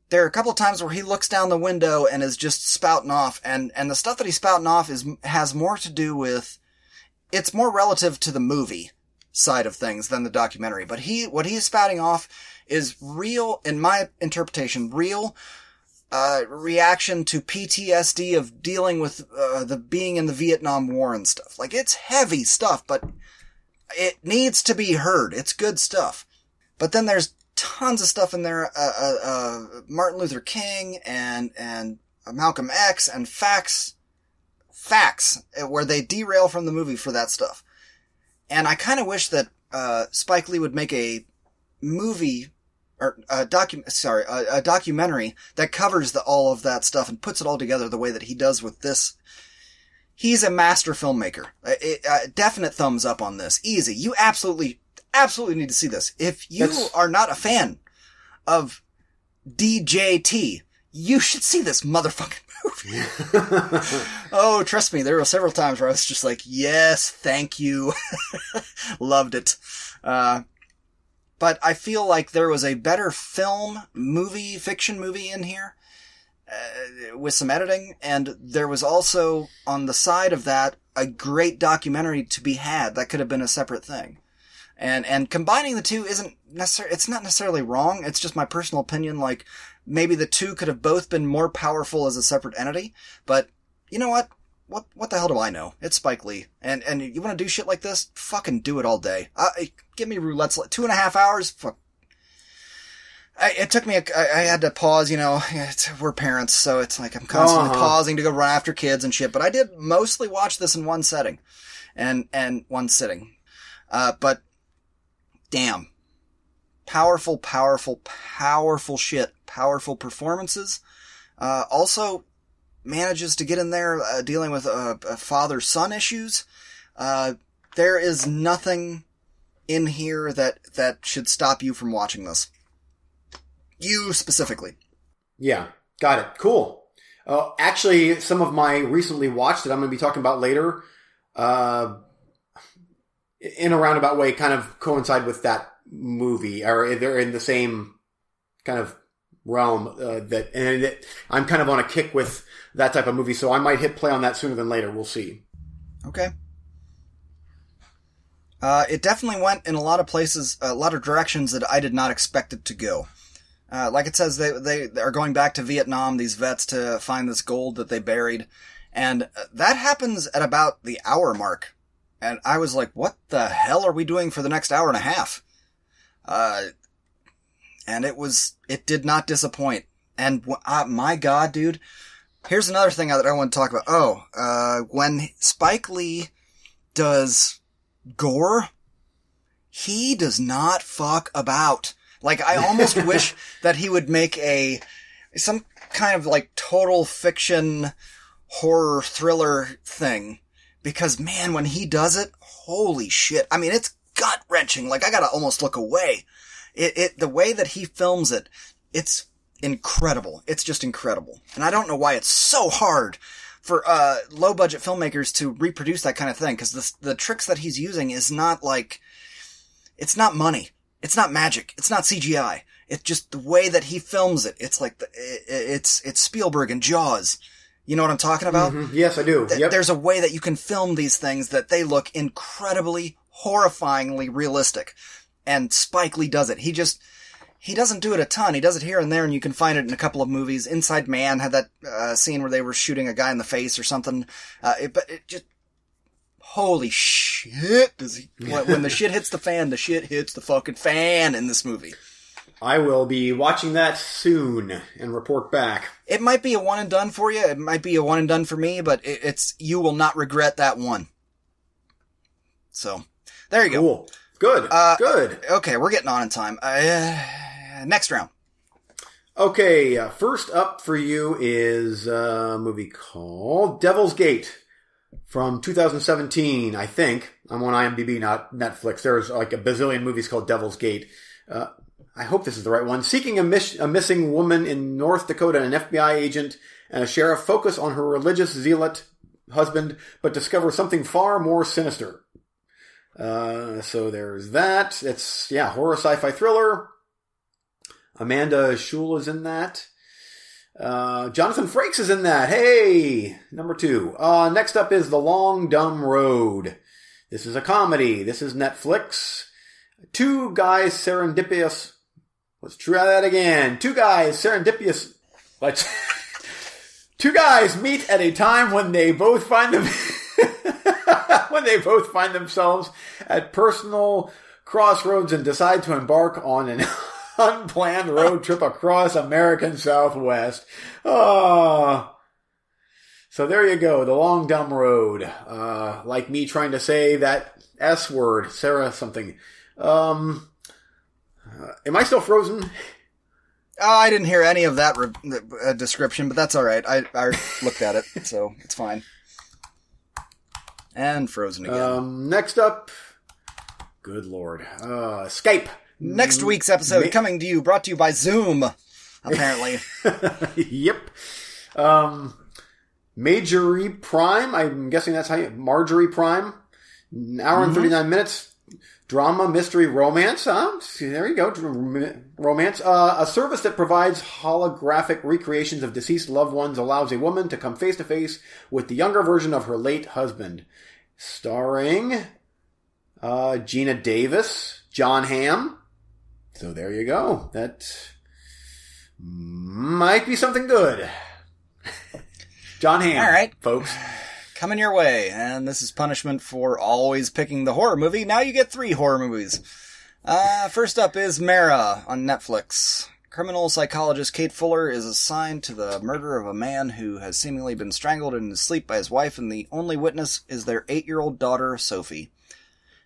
there are a couple times where he looks down the window and is just spouting off, and and the stuff that he's spouting off is has more to do with it's more relative to the movie side of things than the documentary. But he what he's spouting off is real, in my interpretation, real uh, reaction to PTSD of dealing with uh, the being in the Vietnam War and stuff. Like it's heavy stuff, but it needs to be heard. It's good stuff. But then there's tons of stuff in there. Uh, uh, uh, Martin Luther King and and Malcolm X and facts, facts uh, where they derail from the movie for that stuff. And I kind of wish that uh, Spike Lee would make a movie or a docu- sorry, a, a documentary that covers the, all of that stuff and puts it all together the way that he does with this. He's a master filmmaker. A definite thumbs up on this. Easy. You absolutely absolutely need to see this. If you That's- are not a fan of DJT, you should see this motherfucking movie. oh, trust me, there were several times where I was just like, yes, thank you. Loved it. Uh, but I feel like there was a better film, movie, fiction movie in here. Uh, with some editing, and there was also on the side of that a great documentary to be had that could have been a separate thing and and combining the two isn't necessarily it's not necessarily wrong it's just my personal opinion like maybe the two could have both been more powerful as a separate entity but you know what what what the hell do I know? It's Spike Lee, and and you want to do shit like this? Fucking do it all day. Uh, give me roulette's two and a half hours. Fuck. I, it took me. A, I, I had to pause. You know, it's, we're parents, so it's like I'm constantly Uh-huh. pausing to go run after kids and shit. But I did mostly watch this in one setting, and and one sitting. Uh, but damn, powerful, powerful, powerful shit. Powerful performances. Uh, also manages to get in there uh, dealing with uh, uh, father-son issues. Uh, there is nothing in here that that should stop you from watching this. You specifically. Yeah, got it. Cool. Uh, actually, some of my recently watched that I'm going to be talking about later, uh, in a roundabout way, kind of coincide with that movie, or they're in the same kind of realm. Uh, that and it, I'm kind of on a kick with that type of movie, so I might hit play on that sooner than later. We'll see. Okay. Uh, it definitely went in a lot of places, a lot of directions that I did not expect it to go. Uh, like it says, they, they are going back to Vietnam, these vets, to find this gold that they buried. And uh, that happens at about the hour mark. And I was like, what the hell are we doing for the next hour and a half? Uh, and it was, it did not disappoint. And uh, my god, dude, here's another thing that I want to talk about. Oh, uh, when Spike Lee does gore, he does not fuck about. Like, I almost wish that he would make a, some kind of like total fiction horror thriller thing. Because man, when he does it, holy shit. I mean, it's gut wrenching. Like, I gotta almost look away. It, it, the way that he films it, it's incredible. It's just incredible. And I don't know why it's so hard for uh, low budget filmmakers to reproduce that kind of thing because the the tricks that he's using is not like it's not money, it's not magic, it's not CGI. It's just the way that he films it. It's like the, it, it's it's Spielberg and Jaws. You know what I'm talking about? Mhm. Yes, I do. Th- Yep. There's a way that you can film these things that they look incredibly, horrifyingly realistic. And Spike Lee does it. He just, he doesn't do it a ton. He does it here and there, and you can find it in a couple of movies. Inside Man had that uh, scene where they were shooting a guy in the face or something. Uh, it, but it just, holy shit! Does he, when the shit hits the fan, the shit hits the fucking fan in this movie. I will be watching that soon and report back. It might be a one and done for you. It might be a one and done for me, but it, it's you will not regret that one. So there you go. Cool. Good. Uh, Good. Okay, we're getting on in time. Uh, next round. Okay, uh, first up for you is a movie called Devil's Gate from 2017, I think. I'm on IMDb, not Netflix. There's like a bazillion movies called Devil's Gate. Uh, I hope this is the right one. Seeking a, a missing woman in North Dakota, an FBI agent and a sheriff focus on her religious zealot husband, but discover something far more sinister. Uh, so there's that. It's, yeah, horror sci-fi thriller. Amanda Schull is in that. Uh, Jonathan Frakes is in that. Hey, number two. Uh, next up is The Long Dumb Road. This is a comedy. This is Netflix. Two guys serendipitous. Let's try that again. Two guys serendipitous. Let's. Two guys meet at a time when they both find them. when they both find themselves at personal crossroads and decide to embark on an unplanned road trip across American Southwest. Oh. So there you go, the long dumb road. Uh, like me trying to say that S word, Sarah something. Um, uh, am I still frozen? Oh, I didn't hear any of that re- uh, description, but that's all right. I, I looked at it, so it's fine. And frozen again. Um, next up, good lord, uh, Skype. Next week's episode Ma- coming to you, brought to you by Zoom. Apparently, yep. Um, Majorie Prime. I'm guessing that's how you. Marjorie Prime. An hour and 39 minutes. Drama, mystery, romance. Huh? There you go. Romance. Uh, a service that provides holographic recreations of deceased loved ones allows a woman to come face to face with the younger version of her late husband. Starring uh, Geena Davis, Jon Hamm. So there you go. That might be something good. Jon Hamm. All right. folks. Coming your way, and this is punishment for always picking the horror movie. Now you get three horror movies. Uh, first up is Mara on Netflix. Criminal psychologist Kate Fuller is assigned to the murder of a man who has seemingly been strangled in his sleep by his wife, and the only witness is their eight-year-old daughter, Sophie.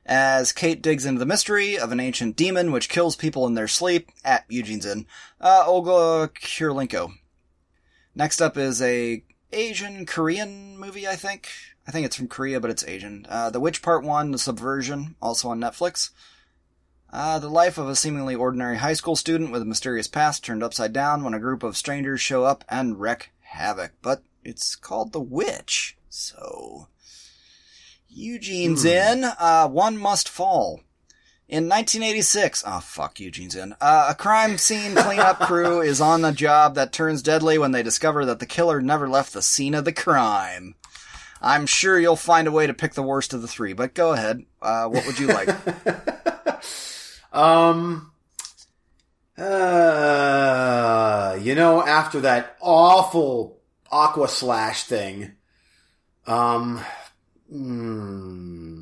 As Kate digs into the mystery of an ancient demon which kills people in their sleep, at Eugene's Inn, uh, Olga Kurylenko. Next up is a Asian Korean movie, I think. I think it's from Korea, but it's Asian. Uh, the Witch Part 1, The Subversion, also on Netflix. Uh, the life of a seemingly ordinary high school student with a mysterious past turned upside down when a group of strangers show up and wreak havoc. But it's called The Witch, so. Eugene's in, uh, One Must Fall. In 1986, oh fuck, Eugene's in. Uh, a crime scene cleanup crew is on a job that turns deadly when they discover that the killer never left the scene of the crime. I'm sure you'll find a way to pick the worst of the three, but go ahead. Uh, what would you like? Um, uh, you know, after that awful Aqua Slash thing, um, hmm,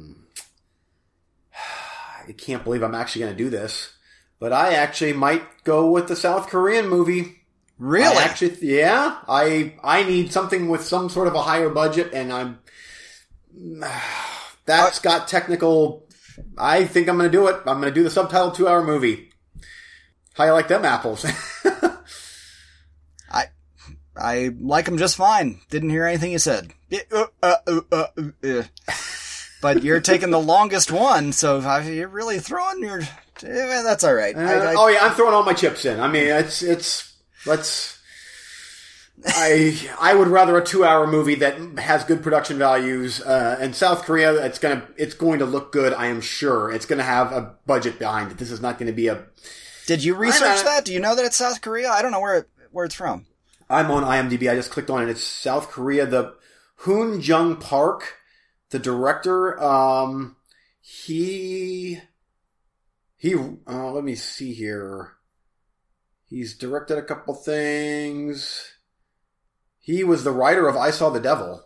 can't believe I'm actually going to do this, but I actually might go with the South Korean movie. really? I actually, yeah, I I need something with some sort of a higher budget, and I'm that's got technical. I think I'm going to do it. I'm going to do the subtitle two hour movie. How you like them apples? I I like them just fine. Didn't hear anything you said. Uh, uh, uh, uh, uh. But you're taking the longest one, so if you're really throwing your. eh, That's all right. I- I- oh yeah, I'm throwing all my chips in. I mean, it's it's let's. I I would rather a two hour movie that has good production values. Uh, and South Korea, it's gonna it's going to look good. I am sure it's going to have a budget behind it. This is not going to be a. Did you research that? Do you know that it's South Korea? I don't know where it, where it's from. I'm on IMDb. I just clicked on it. It's South Korea. The Hoon Jung Park, the director. Um, he he. Uh, let me see here. He's directed a couple things. He was the writer of I Saw the Devil.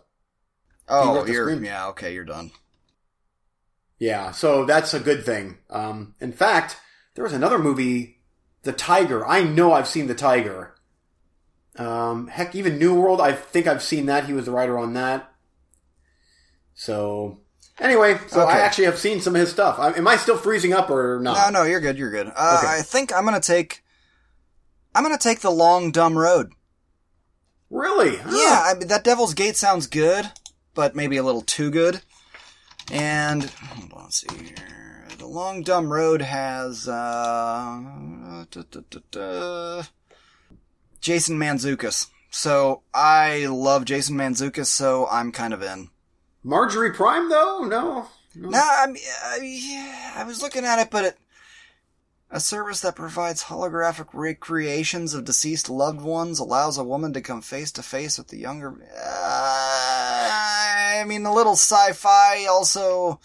Oh, you're screen- yeah. Okay, you're done. Yeah, so that's a good thing. Um, in fact, there was another movie, The Tiger. I know I've seen The Tiger. Um, heck, even New World, I think I've seen that. He was the writer on that. So, anyway, so I actually have seen some of his stuff. I, am I still freezing up or not? No, no, you're good. You're good. Uh, Okay. I think I'm gonna take. I'm gonna take the long dumb road. Really? Huh. Yeah, I mean, that Devil's Gate sounds good, but maybe a little too good. And hold on, let's see here. The Long Dumb Road has uh, da, da, da, Jason Mantzoukas. So I love Jason Mantzoukas, so I'm kind of in. Marjorie Prime, though? No? No, I mean, I, yeah, I was looking at it, but it, a service that provides holographic recreations of deceased loved ones allows a woman to come face to face with the younger. Uh, I mean, a little sci-fi, also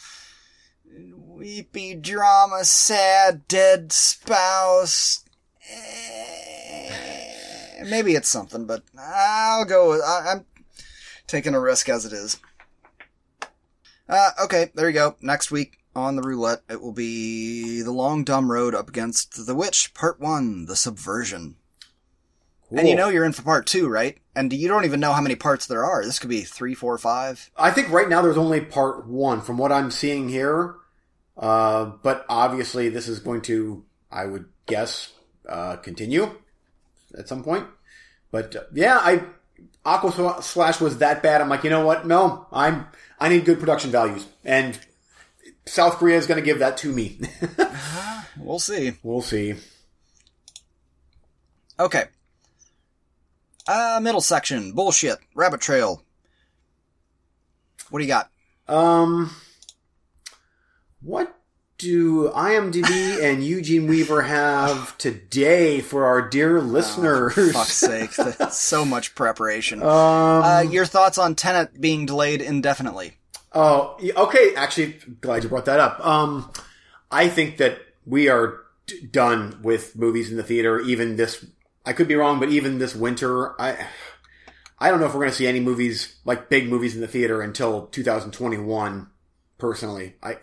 weepy drama, sad, dead spouse. Eh, Maybe it's something, but I'll go. With, I, I'm taking a risk as it is. Uh, okay, there you go. Next week on the roulette, it will be The Long Dumb Road up against The Witch, Part 1, The Subversion. And you know you're in for Part 2, right? And you don't even know how many parts there are. This could be three, four, five. I think right now there's only part one from what I'm seeing here. Uh, but obviously this is going to, I would guess, uh, continue at some point. But uh, yeah, I, Aqua Slash was that bad. I'm like, you know what? No, I'm, I need good production values. And South Korea is going to give that to me. We'll see. we'll see. Okay. Uh, middle section. Bullshit. Rabbit Trail. What do you got? Um, what do IMDb and Eugene Weaver have today for our dear listeners? For fuck's sake. That's so much preparation. Um, Uh, your thoughts on Tenet being delayed indefinitely? oh, okay. Actually, glad you brought that up. Um, I think that we are d- done with movies in the theater. Even this, I could be wrong, but even this winter, I, I don't know if we're going to see any movies like big movies in the theater until 2021. Personally, I,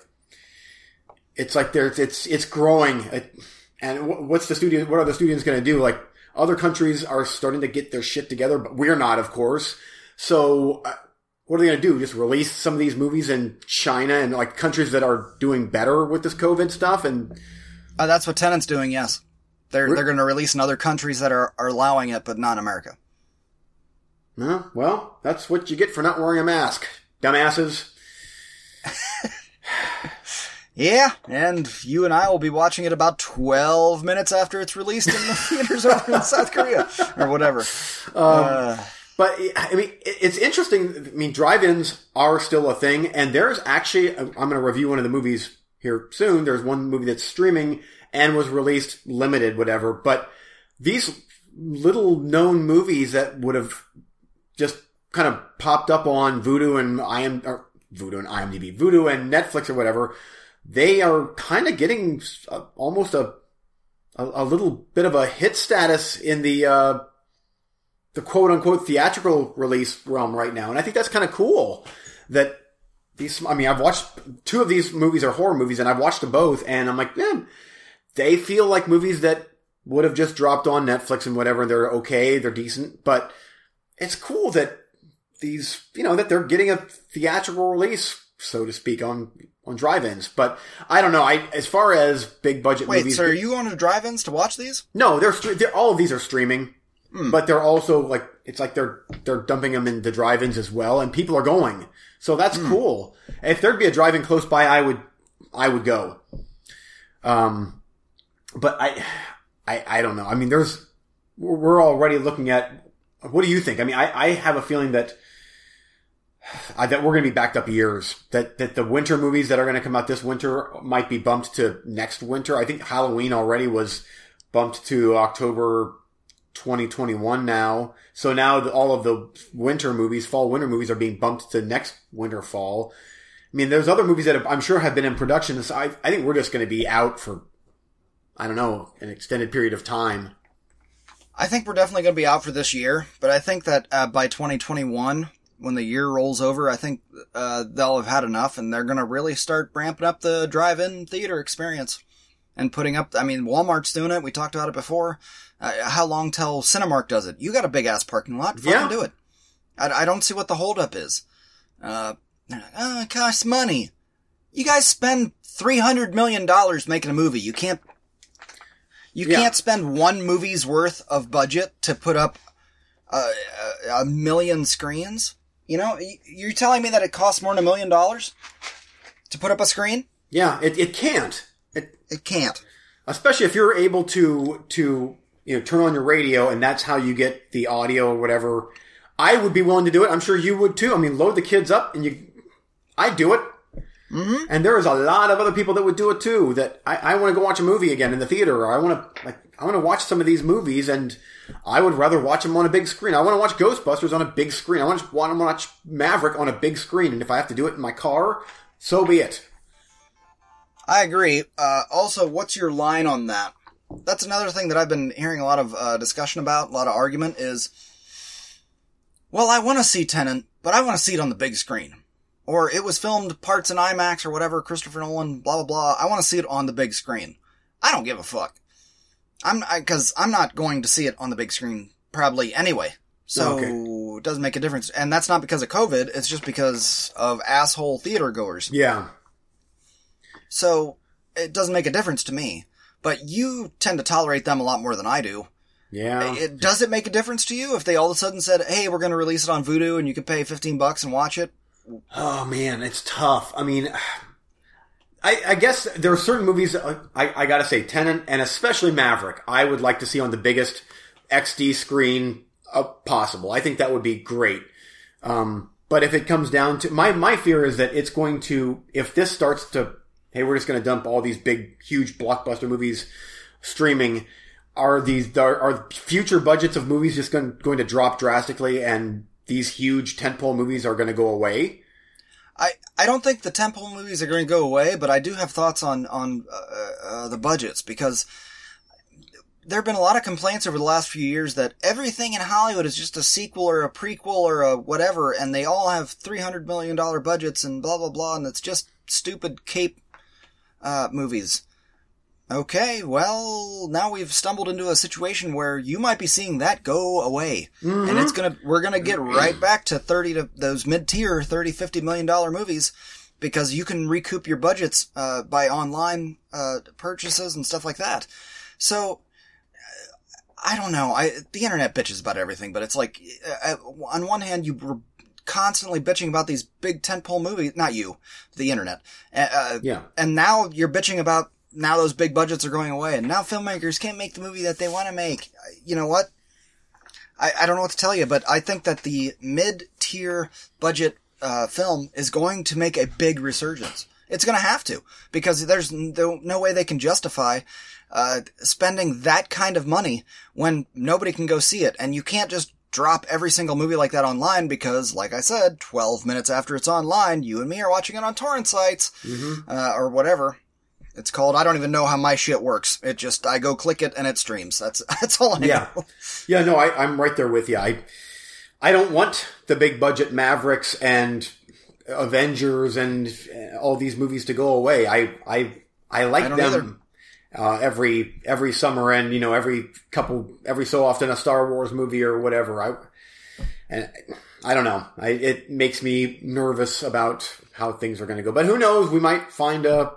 it's like there's, it's, it's growing. And what's the studio? What are the studios going to do? Like other countries are starting to get their shit together, but we're not, of course. So, uh, what are they going to do? Just release some of these movies in China and like countries that are doing better with this COVID stuff? And Uh, that's what Tenet's doing, yes. They're, they're going to release in other countries that are, are allowing it, but not America. uh, well, that's what you get for not wearing a mask, dumbasses. Yeah, and you and I will be watching it about 12 minutes after it's released in the theaters over in South Korea, or whatever. uh, But I mean, it's interesting. I mean, drive-ins are still a thing, and there's actually I'm going to review one of the movies here soon. There's one movie that's streaming and was released limited, whatever. But these little known movies that would have just kind of popped up on Vudu and IM or Vudu and IMDb, Vudu and Netflix or whatever, they are kind of getting uh, almost a, a a little bit of a hit status in the uh, the quote unquote theatrical release realm right now, and I think that's kind of cool. That these, I mean, I've watched two of these movies are horror movies, and I've watched them both, and I'm like, man, they feel like movies that would have just dropped on Netflix and whatever. They're okay, they're decent, but it's cool that these, you know, that they're getting a theatrical release, so to speak, on on drive-ins. But I don't know. I as far as big budget wait, movies, so are you going to drive-ins to watch these? no, they're, they're all of these are streaming, but they're also like it's like they're they're dumping them into drive-ins as well, and people are going. So that's cool. If there'd be a drive-in close by, I would I would go. Um, but I I I don't know. I mean, there's we're we're already looking at. What do you think? I mean, I I have a feeling that. I, that we're going to be backed up years. That that the winter movies that are going to come out this winter might be bumped to next winter. I think Halloween already was bumped to October 2021 now. So now all of the winter movies, fall winter movies, are being bumped to next winter fall. I mean, there's other movies that have, I'm sure have been in production. So I I think we're just going to be out for I don't know an extended period of time. I think we're definitely going to be out for this year, but I think that uh, by 2021, when the year rolls over, I think uh, they'll have had enough, and they're going to really start ramping up the drive-in theater experience and putting up. I mean, Walmart's doing it. We talked about it before. Uh, how long till Cinemark does it? You got a big ass parking lot. Fucking Yeah. do it. I, I don't see what the holdup is. Uh, they're like, oh, it costs money. You guys spend three hundred million dollars making a movie. You can't. You Yeah. can't spend one movie's worth of budget to put up a, a, a million screens. You know, you're telling me that it costs more than a million dollars to put up a screen? Yeah, it, it can't. It, It can't. especially if you're able to to you know turn on your radio and that's how you get the audio or whatever. I would be willing to do it. I'm sure you would too. I mean, load the kids up and you. I do it. Mm-hmm. And there is a lot of other people that would do it too. That I, I want to go watch a movie again in the theater, or I want to like I want to watch some of these movies, and I would rather watch them on a big screen. I want to watch Ghostbusters on a big screen. I want to want to watch Maverick on a big screen, and if I have to do it in my car, so be it. I agree. Uh, also, what's your line on that? That's another thing that I've been hearing a lot of uh, discussion about, a lot of argument is, well, I want to see Tenet, but I want to see it on the big screen. Or it was filmed parts in IMAX or whatever, Christopher Nolan, blah, blah, blah. I want to see it on the big screen. I don't give a fuck. I'm, I, cause I'm not going to see it on the big screen probably anyway. So oh, Okay. it doesn't make a difference. And that's not because of COVID, it's just because of asshole theater goers. Yeah, So it doesn't make a difference to me. But you tend to tolerate them a lot more than I do. yeah. It, does it make a difference to you if they all of a sudden said, "Hey, we're going to release it on Vudu and you can pay fifteen bucks and watch it"? Oh man, it's tough. I mean, I, I guess there are certain movies uh, I, I got to say, Tenet and especially Maverick, I would like to see on the biggest XD screen uh, possible. I think that would be great. Um, but if it comes down to my my fear is that it's going to if this starts to hey we're just going to dump all these big huge blockbuster movies streaming are these are, are future budgets of movies just going going to drop drastically and these huge tentpole movies are going to go away I, I don't think the tentpole movies are going to go away, but I do have thoughts on on uh, uh, the budgets because there have been a lot of complaints over the last few years that everything in Hollywood is just a sequel or a prequel or a whatever, and they all have three hundred million dollar budgets and blah blah blah, and it's just stupid cape uh, movies. Okay, well, now we've stumbled into a situation where you might be seeing that go away. And it's gonna, we're gonna get right back to 30 to those mid-tier 30, 50 million dollar movies because you can recoup your budgets, uh, by online, uh, purchases and stuff like that. So, uh, I don't know. I, the internet bitches about everything, but it's like, uh, on one hand, you were constantly bitching about these big tentpole movies, not you, the internet. Uh, uh, yeah and now you're bitching about now those big budgets are going away and now filmmakers can't make the movie that they want to make. You know what? I, I don't know what to tell you, but I think that the mid-tier budget uh, film is going to make a big resurgence. It's going to have to because there's no, no way they can justify uh, spending that kind of money when nobody can go see it, and you can't just drop every single movie like that online because, like I said, 12 minutes after it's online, you and me are watching it on torrent sites uh, or whatever it's called. I don't even know how my shit works. It just I go click it and it streams. That's that's all I Yeah. know. Yeah, no, I, I'm right there with you. I, I don't want the big budget Mavericks and Avengers and uh, all these movies to go away. I, I, I like I them uh, every every summer and you know every couple every so often a Star Wars movie or whatever. I, and I don't know. I, it makes me nervous about how things are going to go. But who knows? We might find a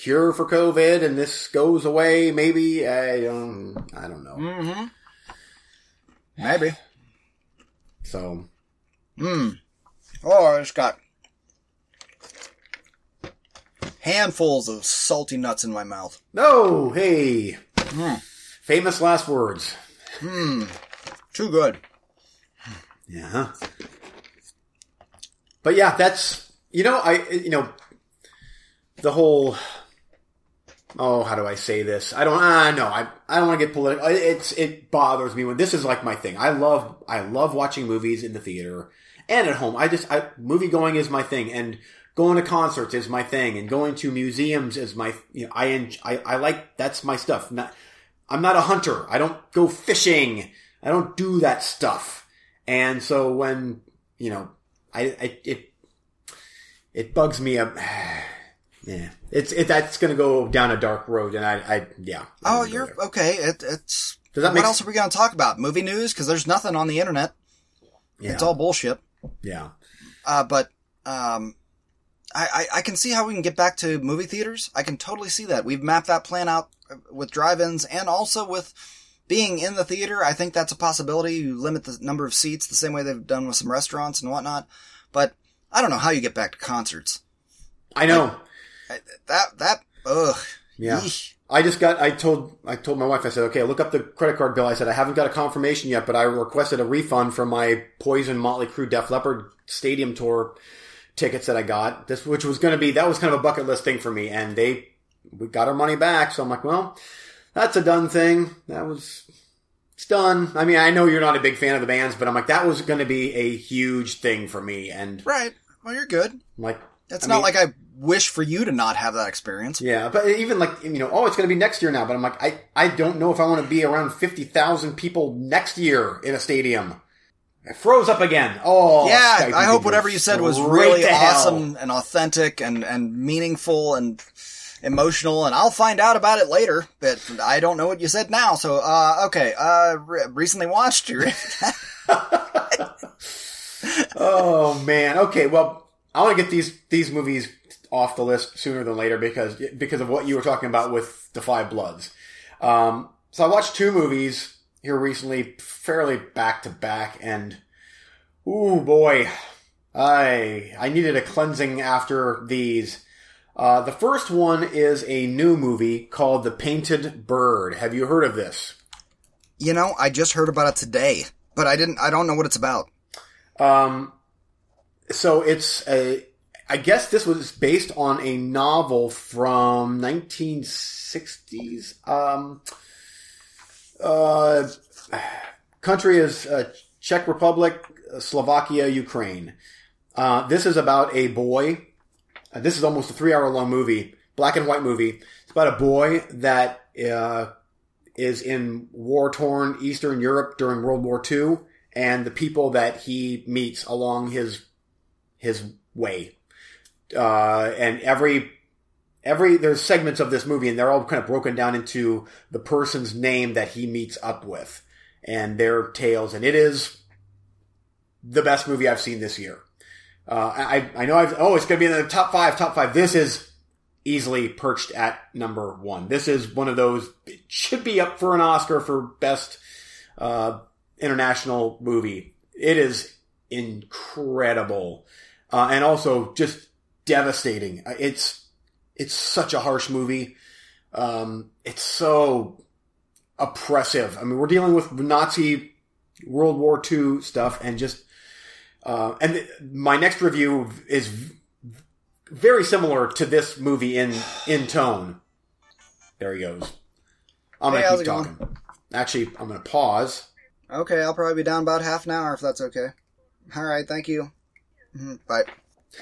cure for COVID and this goes away. Maybe I don't. I don't know. Mm-hmm. Maybe. So Hmm. Oh, I just got handfuls of salty nuts in my mouth. No, hey. Mm. Famous last words. Hmm. Too good. Yeah. But yeah, that's you know, I you know the whole oh, how do I say this? I don't ah no, I I don't want to get political. It's it bothers me when this is like my thing. I love I love watching movies in the theater and at home. I just I movie going is my thing and going to concerts is my thing and going to museums is my you know, I I I like that's my stuff. Not I'm not a hunter. I don't go fishing. I don't do that stuff. And so when, you know, I, I it it bugs me up. yeah, it's it that's going to go down a dark road, and I, I yeah. I Oh, you're there. okay. It, it's Does that what else are we going to talk about? Movie news? Because there's nothing on the internet. yeah, It's all bullshit. yeah. Uh, but um, I, I I can see how we can get back to movie theaters. I can totally see that. We've mapped that plan out uh, with drive-ins and also with being in the theater. I think that's a possibility. You limit the number of seats the same way they've done with some restaurants and whatnot. But I don't know how you get back to concerts. I know. That that ugh. Yeah. Yeesh. I just got. I told. I told my wife. I said, "Okay, look up the credit card bill." I said, "I haven't got a confirmation yet, but I requested a refund for my Poison, Motley Crue, Def Leppard stadium tour tickets that I got. This, which was going to be that was kind of a bucket list thing for me, and they we got our money back. So I'm like, well, that's a done thing. That was it's done. I mean, I know you're not a big fan of the bands, but I'm like, that was going to be a huge thing for me, and Right. Well, you're good. I'm like, that's I not mean- like I wish for you to not have that experience. Yeah, but even like you know, oh, it's going to be next year now. But I'm like, I I don't know if I want to be around fifty thousand people next year in a stadium. It froze up again. Oh, yeah, I hope whatever you said was really awesome and authentic and, and meaningful and emotional. And I'll find out about it later. But I don't know what you said now. So, uh, okay. Uh, re- recently watched your. Oh man. Okay. Well, I want to get these these movies off the list sooner than later because because of what you were talking about with the Five Bloods. Um, so I watched two movies here recently, fairly back to back, and ooh boy, I I needed a cleansing after these. Uh, the first one is a new movie called The Painted Bird. Have you heard of this? you know, I just heard about it today, but I didn't. I don't know what it's about. Um, so it's a, I guess this was based on a novel from 1960s. Um, uh, country is uh, Czech Republic, Slovakia, Ukraine. Uh, this is about a boy. Uh, this is almost a three-hour long movie, black and white movie. It's about a boy that uh, is in war-torn Eastern Europe during World War II, and the people that he meets along his his way. Uh, and every every there's segments of this movie, and they're all kind of broken down into the person's name that he meets up with and their tales, and it is the best movie I've seen this year. Uh, I I know I've oh it's gonna be in the top five top five. This is easily perched at number one. This is one of those it should be up for an Oscar for best uh, international movie. It is incredible, uh, and also just devastating. Uh, It's it's such a harsh movie. Um, it's so oppressive. I mean, we're dealing with Nazi World War II stuff, and just uh, and th- my next review is v- very similar to this movie in in tone. There he goes. I'm gonna keep it going? talking. Actually, I'm gonna pause. Okay, I'll probably be down about half an hour if that's okay. All right, thank you. Mhm, Bye.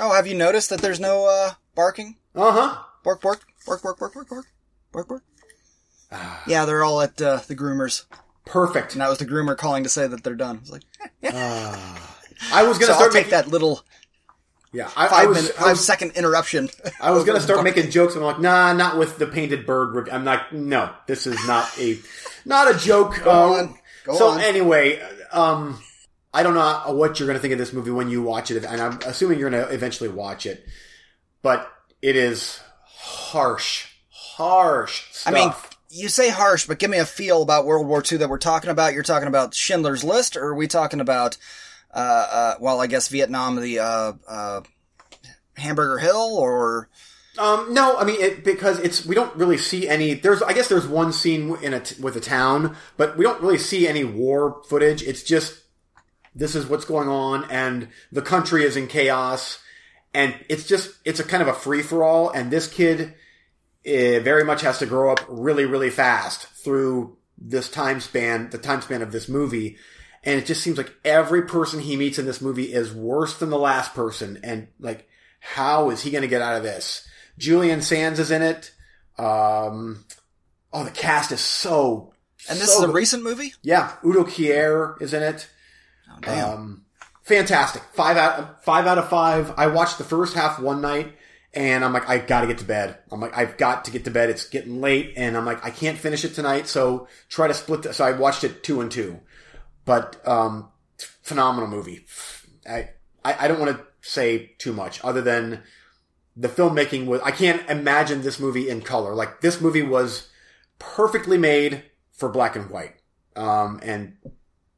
Oh, have you noticed that there's no uh, barking? Uh huh. Bark, bark, bark, bark, bark, bark, bark, bark, bark. Yeah, they're all at uh, the groomers, Perfect. and that was the groomer calling to say that they're done. It's like, Ah. I was gonna I'll start take making that little Yeah, I, I five was. minute, I was, second interruption. I was gonna start making jokes, and I'm like, nah, not with the painted bird. I'm not. No, this is not a, not a joke. Go Um, on. Go so on. anyway, um, I don't know what you're gonna think of this movie when you watch it, and I'm assuming you're gonna eventually watch it, but it is harsh, harsh. Stuff. I mean, you say harsh, but give me a feel about World War II that we're talking about. You're talking about Schindler's List, or are we talking about, uh, uh, well, I guess Vietnam, the uh, uh, Hamburger Hill, or Um, no, I mean it because it's we don't really see any. There's I guess there's one scene in a t- with a town, but we don't really see any war footage. It's just this is what's going on, and the country is in chaos, and it's just it's a kind of a free for all. And this kid eh, very much has to grow up really really fast through this time span, the time span of this movie. And it just seems like every person he meets in this movie is worse than the last person. And like, how is he going to get out of this? Julian Sands is in it. Um, oh, the cast is so. and this so is a recent movie. yeah. Udo Kier is in it. Damn. Um, fantastic. Five out five out of five. I watched the first half one night and I'm like, I gotta get to bed. I'm like, I've got to get to bed. It's getting late and I'm like, I can't finish it tonight. So try to split the, so I watched it two and two, but, um, phenomenal movie. I, I, I don't want to say too much other than the filmmaking was, I can't imagine this movie in color. Like this movie was perfectly made for black and white. Um, and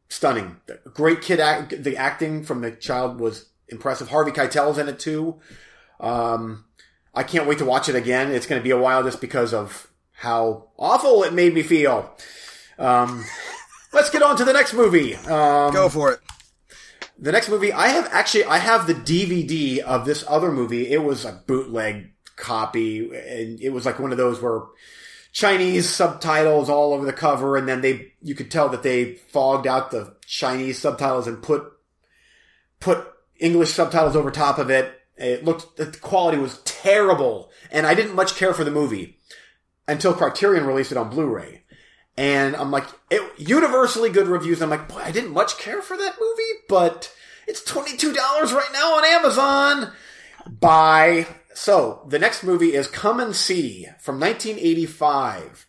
stunning. Great kid act, the acting from the child was impressive. Harvey Keitel's in it too. Um, I can't wait to watch it again. It's going to be a while just because of how awful it made me feel. Um, let's get on to the next movie. Um, Go for it. the next movie, I have actually, I have the DVD of this other movie. It was a bootleg copy, and it was like one of those where Chinese subtitles all over the cover, and then they, you could tell that they fogged out the Chinese subtitles and put, put English subtitles over top of it. It looked, the quality was terrible, and I didn't much care for the movie until Criterion released it on Blu-ray. And I'm like, it, universally good reviews. I'm like, boy, I didn't much care for that movie, but it's $22 right now on Amazon. Buy. So, the next movie is Come and See from 1985.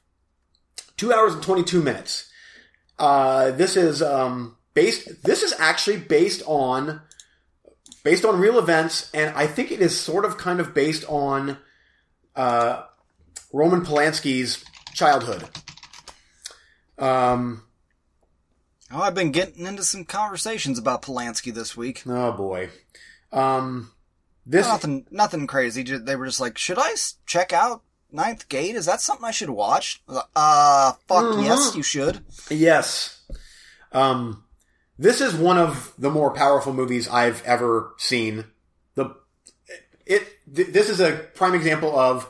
Two hours and 22 minutes. Uh, this is, um, based, this is actually based on, based on real events, and I think it is sort of kind of based on, uh, Roman Polanski's childhood. Um, Oh, I've been getting into some conversations about Polanski this week. oh boy. Um, this, Nothing, nothing crazy. They were just like, "Should I check out Ninth Gate? Is that something I should watch?" Like, Uh, fuck Mhm. yes, you should. yes. Um, this is one of the more powerful movies I've ever seen. The, it, th- this is a prime example of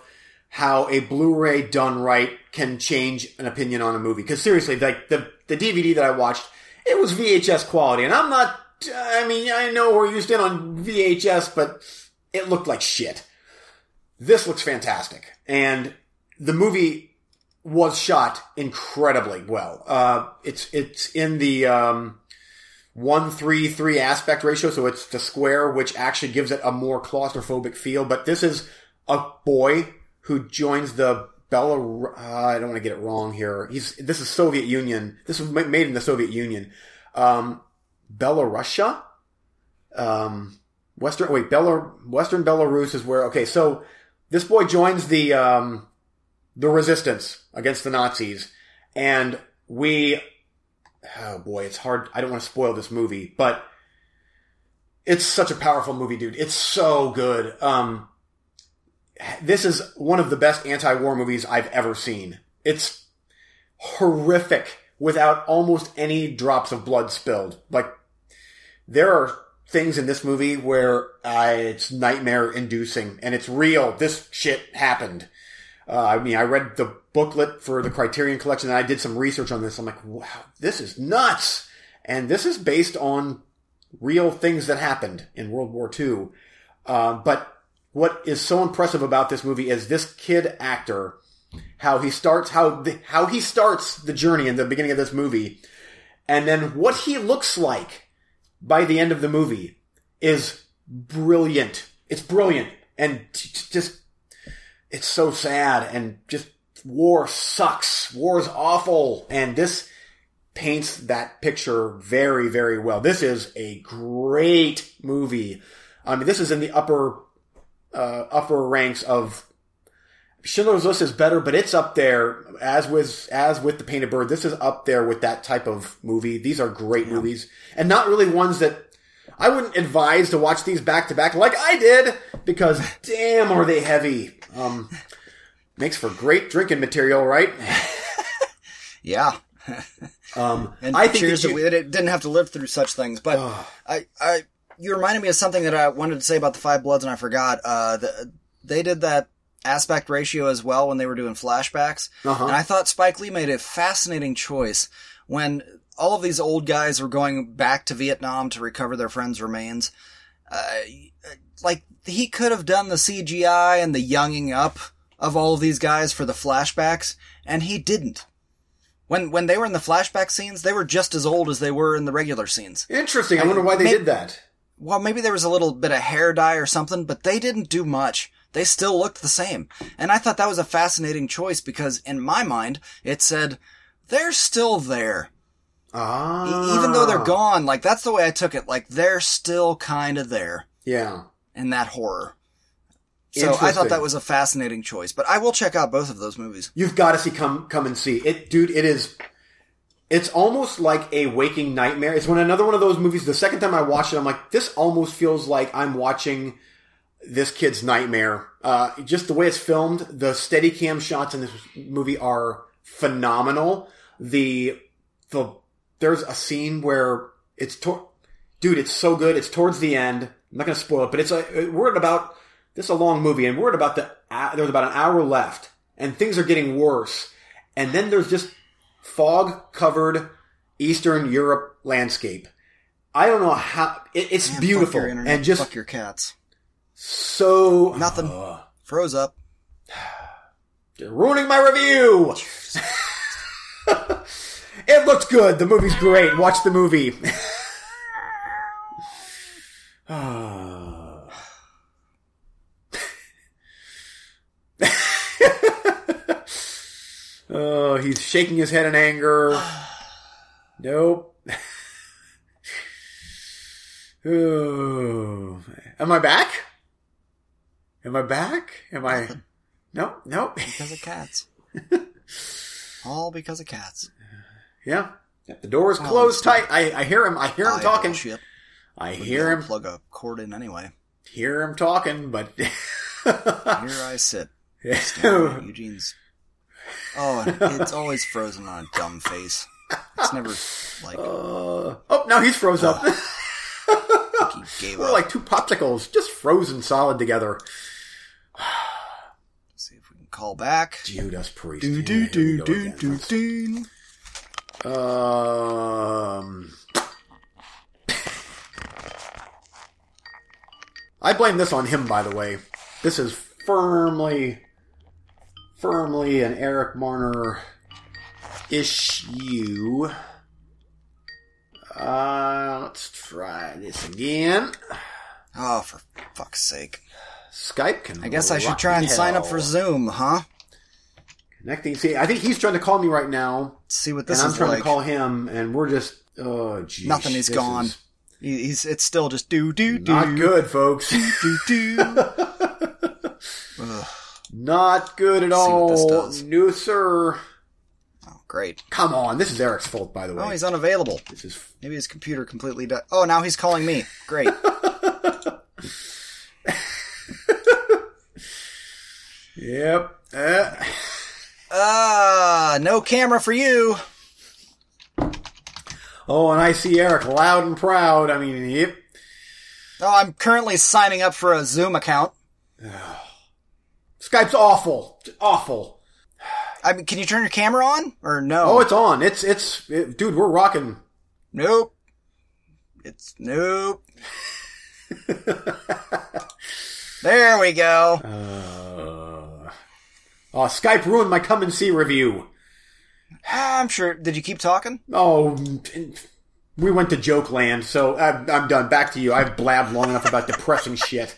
how a Blu-ray done right can change an opinion on a movie. Cause seriously, like the, the DVD that I watched, it was VHS quality and I'm not, I mean, I know we're used in on VHS, but it looked like shit. This looks fantastic. And the movie was shot incredibly well. Uh, it's, it's in the, um, one three three aspect ratio, so it's the square, which actually gives it a more claustrophobic feel. But this is a boy who joins the Bela. Uh, I don't want to get it wrong here. He's this is Soviet Union. This was made in the Soviet Union. Um, Belarusia. Um, Western wait, Bela Western Belarus is where. Okay, so this boy joins the um, the resistance against the Nazis, and we oh boy, it's hard. I don't want to spoil this movie, but it's such a powerful movie, dude. It's so good. Um, this is one of the best anti-war movies I've ever seen. It's horrific without almost any drops of blood spilled. Like, there are things in this movie where uh, it's nightmare inducing and it's real. This shit happened. Uh, I mean, I read the booklet for the Criterion Collection and I did some research on this. I'm like, wow, this is nuts. And this is based on real things that happened in World War II. Uh, but what is so impressive about this movie is this kid actor, how he starts, how the, how he starts the journey in the beginning of this movie, and then what he looks like by the end of the movie is brilliant. It's brilliant and just it's so sad and just war sucks. War is awful, and this paints that picture very, very well. This is a great movie. I mean, this is in the upper uh, upper ranks of Schindler's List is better, but it's up there as with as with the Painted Bird. This is up there with that type of movie. These are great movies, and not really ones that I wouldn't advise to watch these back to back like I did because damn are they heavy. Um, makes for great drinking material, right? Yeah. Um, And I think cheers that that, you- that it didn't have to live through such things. But I, I, you reminded me of something that I wanted to say about the Five Bloods, and I forgot. Uh, the, they did that aspect ratio as well when they were doing flashbacks, Uh-huh. and I thought Spike Lee made a fascinating choice when all of these old guys were going back to Vietnam to recover their friends' remains. Uh, like he could have done the CGI and the younging up of all of these guys for the flashbacks, and he didn't. When when they were in the flashback scenes, they were just as old as they were in the regular scenes. Interesting. I wonder why they May- did that. Well, maybe there was a little bit of hair dye or something, but they didn't do much. They still looked the same. And I thought that was a fascinating choice because in my mind, it said, they're still there. Ah. E- Even though they're gone, like that's the way I took it. Like they're still kinda there Yeah. in that horror. So I thought that was a fascinating choice, but I will check out both of those movies. You've got to see come come and see it, dude. It is. It's almost like a waking nightmare. It's when another one of those movies. The second time I watched it, I'm like, this almost feels like I'm watching this kid's nightmare. Uh, just the way it's filmed, the steady cam shots in this movie are phenomenal. The the there's a scene where it's to- dude, it's so good. It's towards the end. I'm not going to spoil it, but it's a we're at about this is a long movie, and we're at about the uh, there's about an hour left, and things are getting worse. And then there's just fog covered Eastern Europe landscape. I don't know how it, it's Man, beautiful internet, and just fuck your cats. So Nothing. uh, Froze up. You're ruining my review. it looks good. The movie's great. Watch the movie. Oh, he's shaking his head in anger. Nope. Oh. Am I back? Am I back? Am I? Nope. Nope. Because of cats. All because of cats. Yeah. The door is closed tight. I, I hear him. I hear him I talking. I hear him. Plug a cord in anyway. Hear him talking, but Here I sit. Eugene's. Oh, it's always frozen on a dumb face. It's never like Uh, oh, now he's froze up. he gave We're up. like two popsicles, just frozen solid together. see if we can call back. Judas Priest. Do do do do do do. Um, I blame this on him, by the way. This is firmly, firmly an Eric Marner issue. Uh, let's try this again. Oh, for fuck's sake! Skype can. I guess I should try and hell. sign up for Zoom, huh? connecting. See, I think he's trying to call me right now, See what this is. and this I'm trying like. to call him, and we're just oh, geez, Nothing. He's this gone. is He's. It's still just do do do. Not good, folks. Do do. Ugh, Not good at See what this all. No, sir. oh, great. Come on, this is Eric's fault, by the oh, way. Oh, he's unavailable. This is Maybe his computer completely died. Oh, now he's calling me. Great. yep. Uh, Ah, no camera for you. oh, and I see Eric loud and proud. I mean, yep. Oh, I'm currently signing up for a Zoom account. Skype's awful, awful. I mean, can you turn your camera on or no? Oh, it's on. It's it's it, dude. We're rocking. nope. It's nope. there we go. Uh, oh, Skype ruined my come and see review. Ah, I'm sure. Did you keep talking? Oh, we went to joke land, so I'm, I'm done. Back to you. I've blabbed long enough about depressing shit.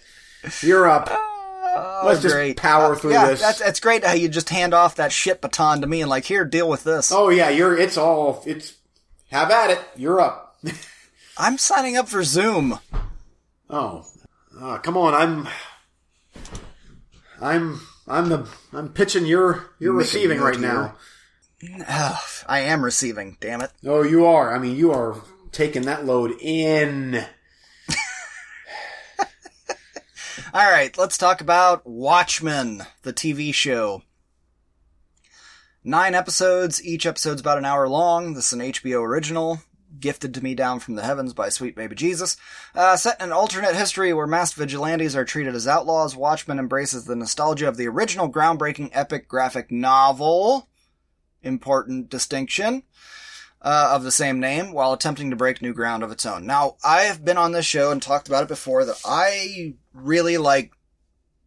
You're up. Oh, Let's just power through yeah, this. That's, that's great how you just hand off that shit baton to me and like, here, deal with this. Oh yeah, you're. It's all. It's. Have at it. You're up. I'm signing up for Zoom. Oh, uh, come on. I'm. I'm. I'm the. I'm pitching. You're. You're receiving right now. Ugh, I am receiving. Damn it. Oh, you are. I mean, you are taking that load in. All right, let's talk about Watchmen, the TV show. Nine episodes, each episode's about an hour long. This is an HBO original, gifted to me down from the heavens by Sweet Baby Jesus. Uh, set in an alternate history where masked vigilantes are treated as outlaws, Watchmen embraces the nostalgia of the original groundbreaking epic graphic novel. Important distinction. Uh, of the same name while attempting to break new ground of its own. Now, I have been on this show and talked about it before that I really like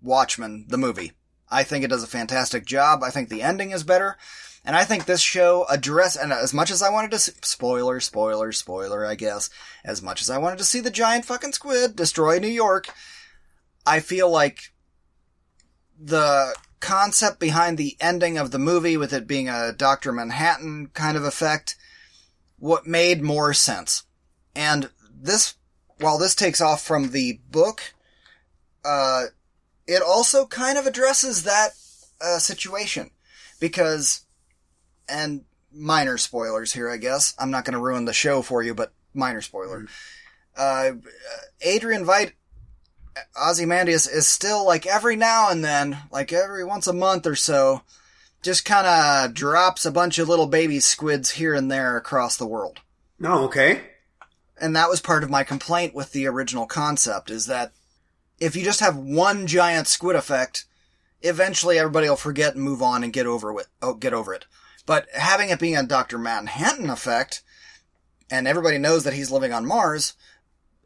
Watchmen, the movie. I think it does a fantastic job. I think the ending is better. And I think this show address, and as much as I wanted to see, spoiler, spoiler, spoiler, I guess, as much as I wanted to see the giant fucking squid destroy New York, I feel like the concept behind the ending of the movie with it being a Dr. Manhattan kind of effect, what made more sense. And this, while this takes off from the book, uh, it also kind of addresses that, uh, situation. Because and minor spoilers here, I guess. I'm not going to ruin the show for you, but minor spoiler. Mm. Uh, Adrian Veidt, Ozymandias is still like every now and then, like every once a month or so, just kind of drops a bunch of little baby squids here and there across the world. Oh, okay. And that was part of my complaint with the original concept is that if you just have one giant squid effect, eventually everybody will forget and move on and get over it. Oh, get over it. But having it being a Dr. Manhattan effect, and everybody knows that he's living on Mars,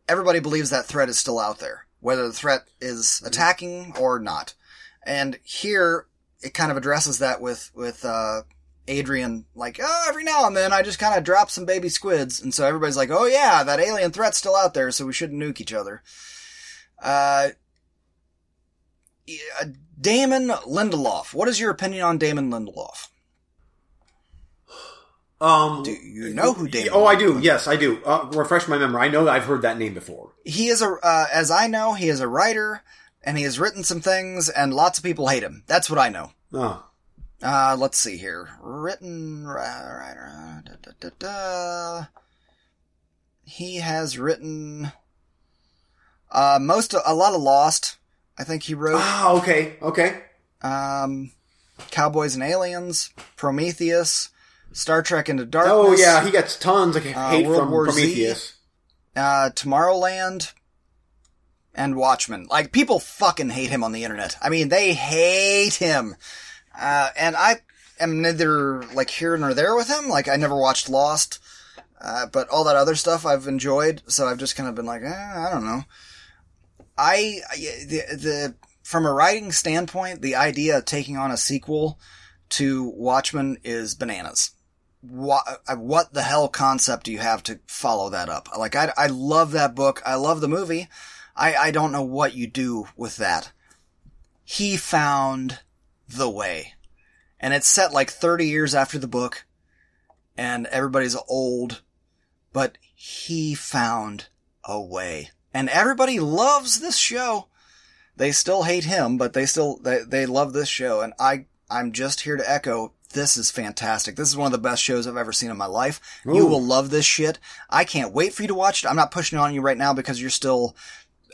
everybody believes that threat is still out there, whether the threat is attacking or not. And here, it kind of addresses that with, with, uh, Adrian, like, oh, every now and then I just kind of drop some baby squids. And so everybody's like, oh yeah, that alien threat's still out there, so we shouldn't nuke each other. Uh, Damon Lindelof. What is your opinion on Damon Lindelof? Um, do you know who Damon? Oh, I do. Yes, I do. Uh, refresh my memory. I know I've heard that name before. He is a, uh, as I know, he is a writer, and he has written some things, and lots of people hate him. That's what I know. Oh. Uh, let's see here. Written writer. Da, da, da. He has written uh, most a lot of Lost. I think he wrote. Ah, okay, okay. Um, Cowboys and Aliens, Prometheus. Star Trek Into Darkness. Oh yeah, he gets tons of uh, hate uh, from War Prometheus. Z, uh, Tomorrowland, and Watchmen. Like people fucking hate him on the internet. I mean, they hate him. Uh, and I am neither like here nor there with him. Like I never watched Lost, uh, but all that other stuff I've enjoyed. So I've just kind of been like, eh, I don't know. I the the from a writing standpoint, the idea of taking on a sequel to Watchmen is bananas what uh, what the hell concept do you have to follow that up? Like I I love that book. I love the movie. I I don't know what you do with that. He found the way. And it's set like 30 years after the book and everybody's old, but he found a way. And everybody loves this show. They still hate him, but they still they, they love this show and I I'm just here to echo this is fantastic. This is one of the best shows I've ever seen in my life. Ooh. You will love this shit. I can't wait for you to watch it. I'm not pushing it on you right now because you're still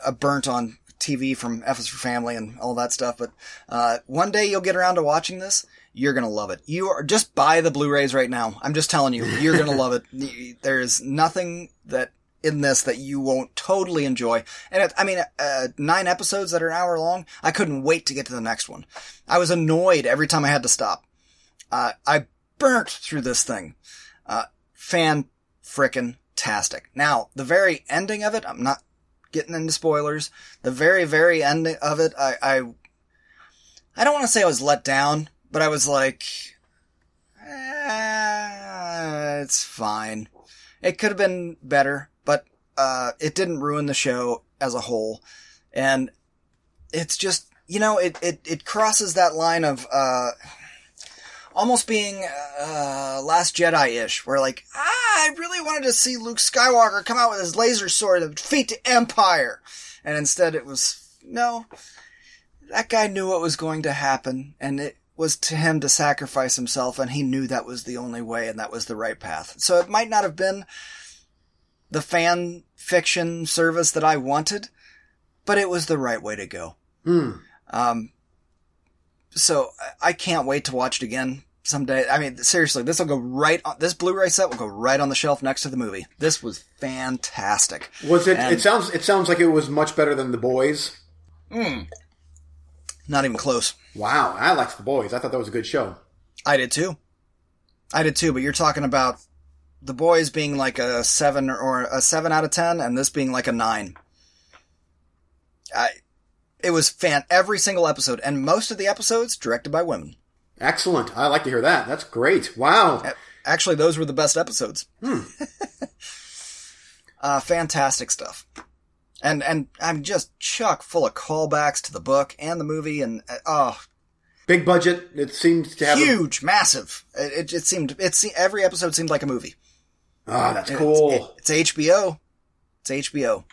uh, burnt on TV from F is for Family and all that stuff. But uh, one day you'll get around to watching this. You're gonna love it. You are just buy the Blu-rays right now. I'm just telling you, you're gonna love it. There's nothing that in this that you won't totally enjoy. And it, I mean, uh, nine episodes that are an hour long. I couldn't wait to get to the next one. I was annoyed every time I had to stop. Uh, I burnt through this thing. Uh, fan frickin' tastic. Now, the very ending of it, I'm not getting into spoilers. The very, very end of it, I, I, I don't want to say I was let down, but I was like, eh, it's fine. It could have been better, but, uh, it didn't ruin the show as a whole. And it's just, you know, it, it, it crosses that line of, uh, almost being uh, Last Jedi-ish, where like, ah, I really wanted to see Luke Skywalker come out with his laser sword and defeat the Empire, and instead it was no. That guy knew what was going to happen, and it was to him to sacrifice himself, and he knew that was the only way, and that was the right path. So it might not have been the fan fiction service that I wanted, but it was the right way to go. Hmm. Um, so I can't wait to watch it again someday. I mean, seriously, this will go right on, this Blu-ray set will go right on the shelf next to the movie. This was fantastic. Was it, and, it sounds, it sounds like it was much better than The Boys. Hmm. Not even close. Wow. I liked The Boys. I thought that was a good show. I did too. I did too, but you're talking about The Boys being like a seven or a seven out of ten and this being like a nine. I, It was fan every single episode, and most of the episodes directed by women. Excellent. I like to hear that. That's great. Wow. Actually, those were the best episodes. uh, fantastic stuff. And and I'm just chock full of callbacks to the book and the movie, and uh, oh, Big budget. It seems to have. a- huge, massive. It, it, it seemed it se- every episode seemed like a movie. Ah, that's It's- cool. it- it's HBO. It's HBO.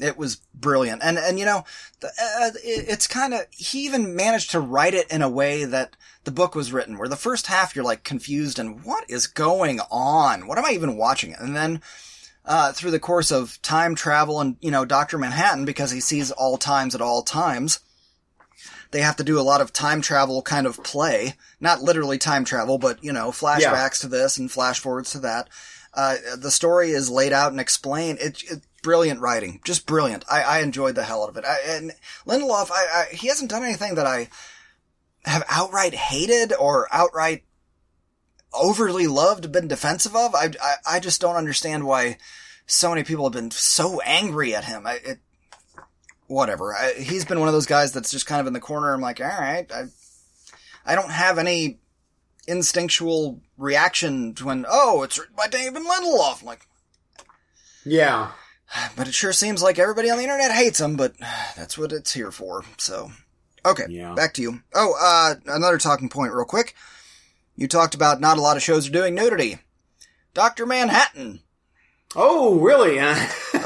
It was brilliant, and and you know, the, uh, it, it's kind of he even managed to write it in a way that the book was written, where the first half you're like confused and what is going on? What am I even watching? And then uh, through the course of time travel and you know Doctor Manhattan, because he sees all times at all times, they have to do a lot of time travel kind of play, not literally time travel, but you know flashbacks to this and flash forwards to that. Uh, the story is laid out and explained. It, it brilliant writing, just brilliant. I, I enjoyed the hell out of it. I, and Lindelof, I, I, he hasn't done anything that I have outright hated or outright overly loved, been defensive of. I, I, I just don't understand why so many people have been so angry at him. I, it, whatever. I, he's been one of those guys that's just kind of in the corner. I'm like, all right, I, I don't have any instinctual reaction to when, oh, it's written by David Lindelof. I'm like, yeah. But it sure seems like everybody on the internet hates him, but that's what it's here for. So, okay, Yeah. back to you. Oh, uh, another talking point real quick. You talked about not a lot of shows are doing nudity. Dr. Manhattan. Oh, really?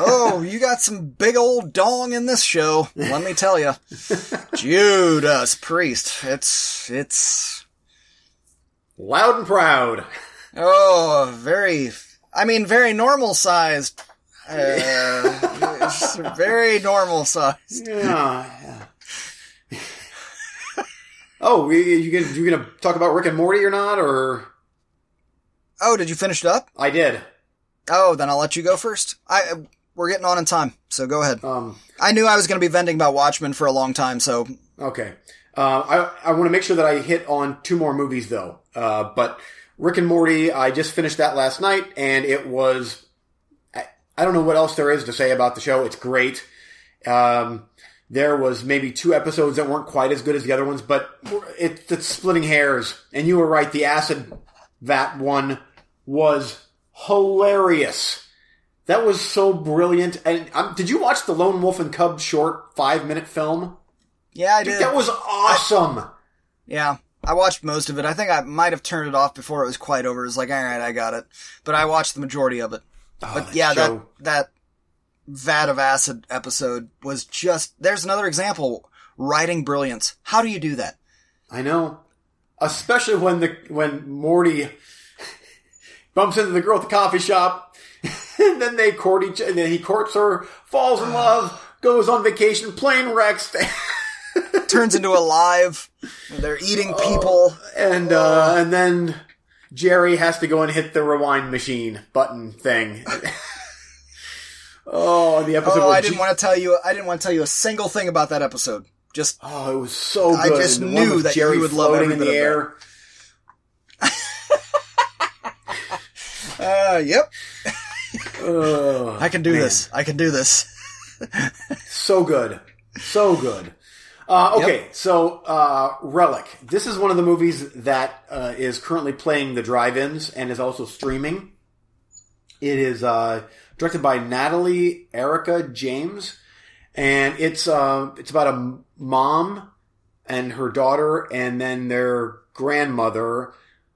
Oh, you got some big old dong in this show. Let me tell you. Judas Priest. It's, it's, Loud and proud. oh, very, I mean, very normal sized. Uh, it's very normal size. Yeah. yeah. oh, you, you gonna you gonna talk about Rick and Morty or not? Or Oh, did you finish it up? I did. Oh, then I'll let you go first. I we're getting on in time, so go ahead. Um, I knew I was going to be venting about Watchmen for a long time, so okay. Uh, I I want to make sure that I hit on two more movies though. Uh, but Rick and Morty, I just finished that last night, and it was. I, I don't know what else there is to say about the show. It's great. Um, there was maybe two episodes that weren't quite as good as the other ones, but it, it's splitting hairs. And you were right. The acid vat one was hilarious. That was so brilliant. And um, did you watch the Lone Wolf and Cub short five minute film? yeah, I did. That was awesome. yeah, I watched most of it. I think I might have turned it off before it was quite over. It was like, all right, I got it. But I watched the majority of it. But that yeah, show- that that vat of acid episode was just. There's another example. Writing brilliance. How do you do that? I know. Especially when the when Morty bumps into the girl at the coffee shop, and then they court each, and then he courts her, falls in love, goes on vacation, plane wrecks, Turns into a live. They're eating people. and uh, and then Jerry has to go and hit the rewind machine button thing. oh, the episode. Oh, I didn't want to tell you. I didn't want to tell you a single thing about that episode. Just Oh, it was so I just knew that Jerry would love every in the air. Uh, yep. I can do this. I can do this. So good. So good. Uh, okay, so uh, Relic. This is one of the movies that uh, is currently playing the drive-ins and is also streaming. It is uh, directed by Natalie Erica James, and it's uh, it's about a mom and her daughter, and then their grandmother.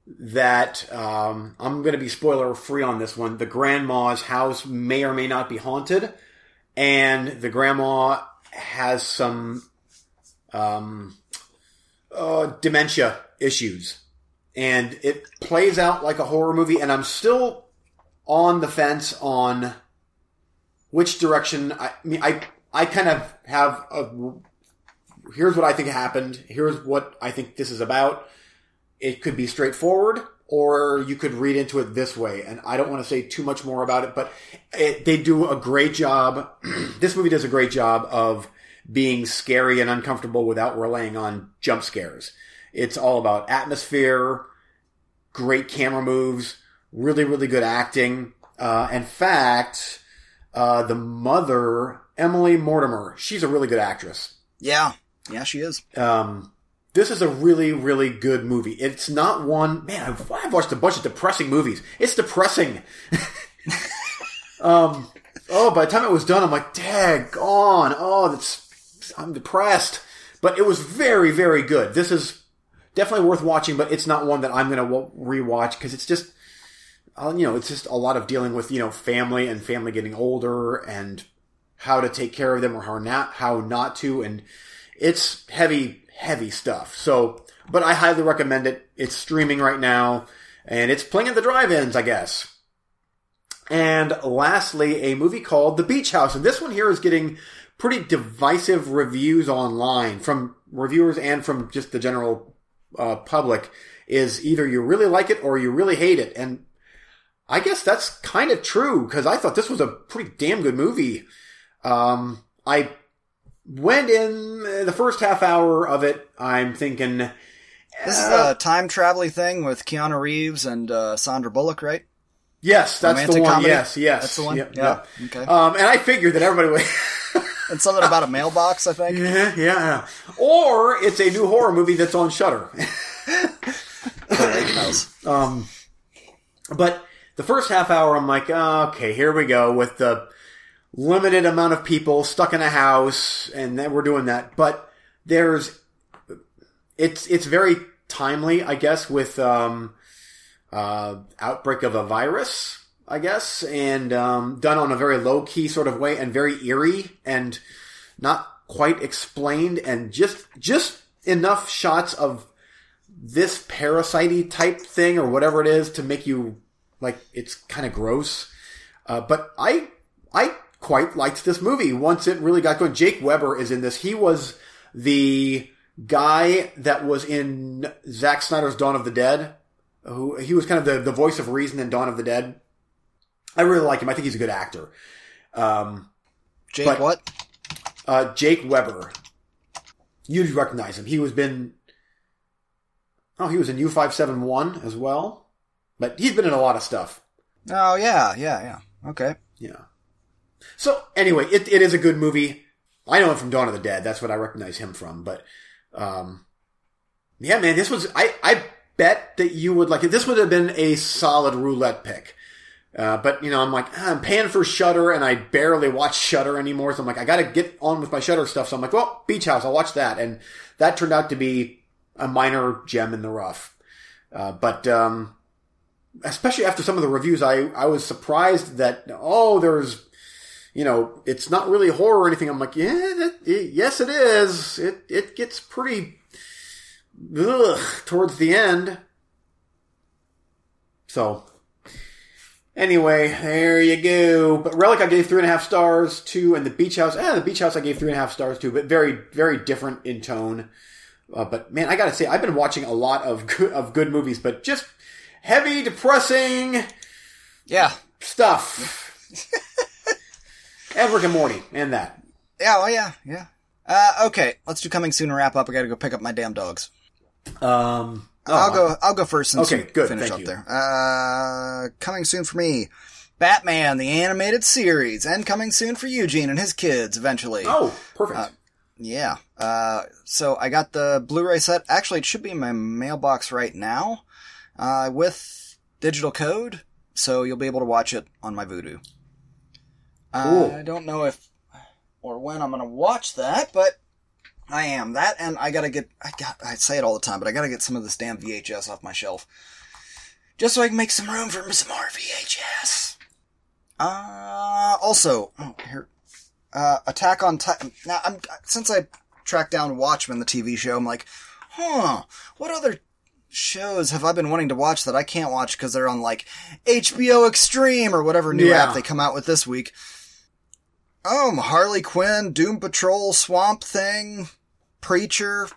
That um, I'm going to be spoiler free on this one. The grandma's house may or may not be haunted and the grandma has some um, uh, dementia issues, and it plays out like a horror movie. And I'm still on the fence on which direction. I, I mean, I I kind of have a here's what I think happened. Here's what I think this is about. It could be straightforward, or you could read into it this way. And I don't want to say too much more about it, but it, they do a great job. this movie does a great job of being scary and uncomfortable without relying on jump scares. It's all about atmosphere, great camera moves, really, really good acting. Uh, in fact, uh, the mother, Emily Mortimer, she's a really good actress. Yeah. Yeah, she is. Um, this is a really, really good movie. It's not one, man, I've, I've watched a bunch of depressing movies. It's depressing. um, oh, by the time it was done, I'm like, dag on. Oh, that's, I'm depressed. But it was very, very good. This is definitely worth watching, but it's not one that I'm going to rewatch because it's just, uh, you know, it's just a lot of dealing with, you know, family and family getting older and how to take care of them or how not, how not to. And it's heavy, heavy stuff. So, but I highly recommend it. It's streaming right now and it's playing at the drive-ins, I guess. And lastly, a movie called The Beach House. And this one here is getting pretty divisive reviews online from reviewers and from just the general uh, public is either you really like it or you really hate it. And I guess that's kind of true because I thought this was a pretty damn good movie. Um, I went in the first half hour of it. I'm thinking this is the time traveling thing with Keanu Reeves and uh, Sandra Bullock, right? Yes, that's Romantic the one. comedy? Yes, yes, That's the one? Yep, Yeah. yep. Okay. Um, and I figured that everybody would. And something about a mailbox, I think. yeah, yeah. Or it's a new horror movie that's on Shudder. Um, but the first half hour, I'm like, oh, okay, here we go with the limited amount of people stuck in a house, and then we're doing that. But there's, it's it's very timely, I guess, with um, uh, outbreak of a virus, I guess, and um, done on a very low key sort of way, and very eerie, and not quite explained, and just just enough shots of this parasite type thing or whatever it is to make you like it's kind of gross. Uh, but I I quite liked this movie once it really got going. Jake Weber is in this. He was the guy that was in Zack Snyder's Dawn of the Dead. Who he was kind of the, the voice of reason in Dawn of the Dead. I really like him. I think he's a good actor. Um, Jake, But- what? uh, Jake Weber. You'd recognize him. He was been. Oh, he was in U five seven one as well, but he's been in a lot of stuff. Oh, yeah, yeah, yeah. Okay. Yeah. So anyway, it, it is a good movie. I know him from Dawn of the Dead. That's what I recognize him from. But um, yeah, man, this was I I bet that you would like it. This would have been a solid roulette pick. Uh, but you know, I'm like ah, I'm paying for Shudder, and I barely watch Shudder anymore. So I'm like, I got to get on with my Shudder stuff. So I'm like, well, Beach House, I'll watch that, and that turned out to be a minor gem in the rough. Uh, but um, especially after some of the reviews, I I was surprised that oh, there's you know, it's not really horror or anything. I'm like, yeah, that, it, yes, it is. It it gets pretty ugh, towards the end. So, anyway, there you go. But Relic, I gave three and a half stars to, and the Beach House, eh, the Beach House, I gave three and a half stars to, but very, very different in tone. Uh, but man, I gotta say, I've been watching a lot of good, of good movies, but just heavy, depressing Yeah. stuff. and Rick and Morty, and that. Yeah, well, yeah, yeah. Uh, okay, let's do coming soon and wrap up. I gotta go pick up my damn dogs. Um, I'll oh, go. I'll go first since Okay, good, finish thank up you. there. Uh, coming soon for me, Batman the animated series, and coming soon for Eugene and his kids eventually. Oh, perfect. Yeah. Uh, so I got the Blu-ray set. Actually, it should be in my mailbox right now, uh, with digital code, so you'll be able to watch it on my Vudu. Cool. I don't know if or when I'm gonna watch that, but I am that, and I gotta get. I got. I say it all the time, but I gotta get some of this damn VHS off my shelf, just so I can make some room for some more VHS. Uh, also, oh, here, uh, Attack on Titan. Now, I'm since I tracked down Watchmen, the TV show, I'm like, huh, what other shows have I been wanting to watch that I can't watch because they're on like HBO Extreme or whatever new Yeah. app they come out with this week? Oh, Harley Quinn, Doom Patrol, Swamp Thing, Preacher,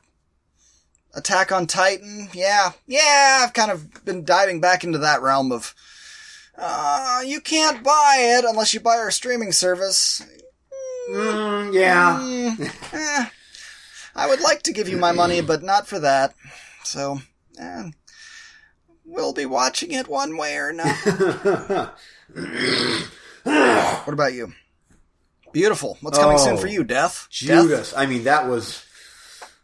Attack on Titan. Yeah, yeah, I've kind of been diving back into that realm of, uh, you can't buy it unless you buy our streaming service. Mm, yeah. Mm, eh, I would like to give you my money, but not for that. So, eh, we'll be watching it one way or another. what about you? Beautiful. What's coming soon Oh, for you, Death? Death? Judas. I mean, that was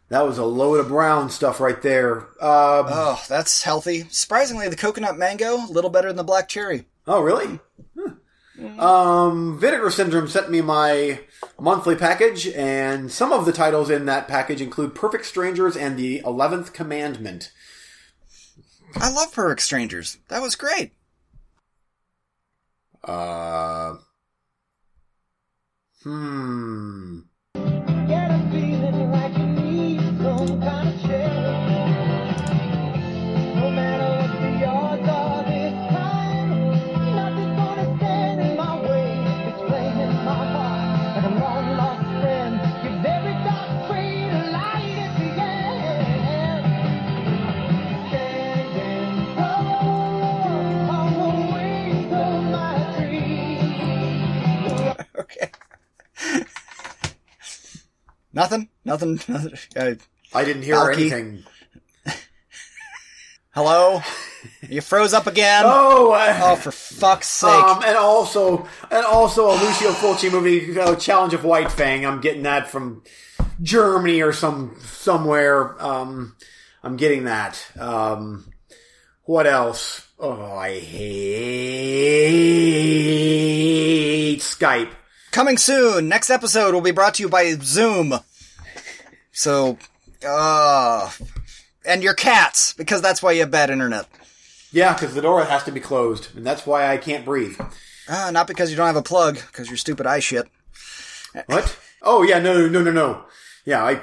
that was a load of brown stuff right there. Uh, Oh, that's healthy. Surprisingly, the coconut mango, a little better than the black cherry. oh, really? Huh. Um, Vinegar Syndrome sent me my monthly package, and some of the titles in that package include Perfect Strangers and The Eleventh Commandment. I love Perfect Strangers. That was great. Uh, hmm. Nothing? Nothing? Nothing? Uh, I didn't hear Balki. anything. hello? You froze up again? Oh, uh, Oh, for fuck's sake. Um, and also, and also a Lucio Fulci movie, uh, Challenge of White Fang. I'm getting that from Germany or some somewhere. Um, I'm getting that. Um, what else? Oh, I hate Skype. Coming soon. Next episode will be brought to you by Zoom. So, uh, and your cats, because that's why you have bad internet. Yeah, because the door has to be closed, and that's why I can't breathe. Uh, not because you don't have a plug, because you're stupid eye shit. What? Oh yeah, no, no, no, no. Yeah, I.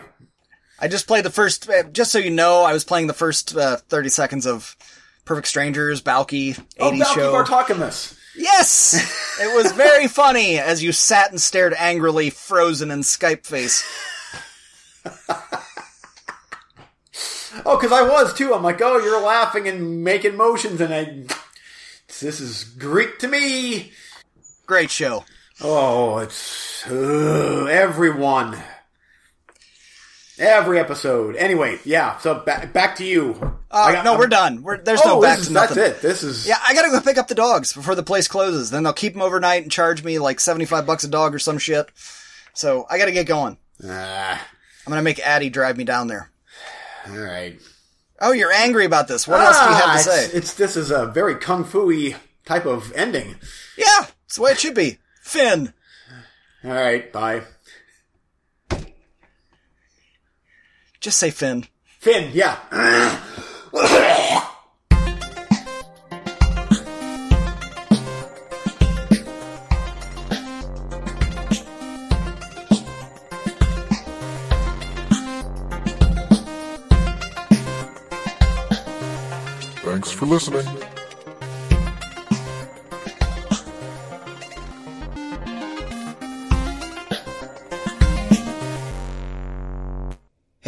I just played the first, uh, just so you know, I was playing the first uh, 30 seconds of Perfect Strangers, Balki, 80s Oh, Balki show. Bartokomous. Yes! it was very funny as you sat and stared angrily, frozen in Skype face. Oh, because I was too. I'm like, oh, you're laughing and making motions, and I. This is Greek to me. Great show. Oh, it's uh, everyone, every episode. Anyway, yeah. So back back to you. Uh, got- no, I'm- we're done. We're, there's Oh, no back is, to that's nothing. it. This is Yeah, I gotta go pick up the dogs before the place closes. Then they'll keep them overnight and charge me like 75 bucks a dog or some shit. So I gotta get going. Ah, I'm gonna make Addie drive me down there. all right. Oh, you're angry about this. What else do you have Ah, to it's- say? It's this is a very kung fu-y type of ending. Yeah, it's the way it should be. Finn. All right, bye. Just say Finn. Finn, yeah. Thanks for listening.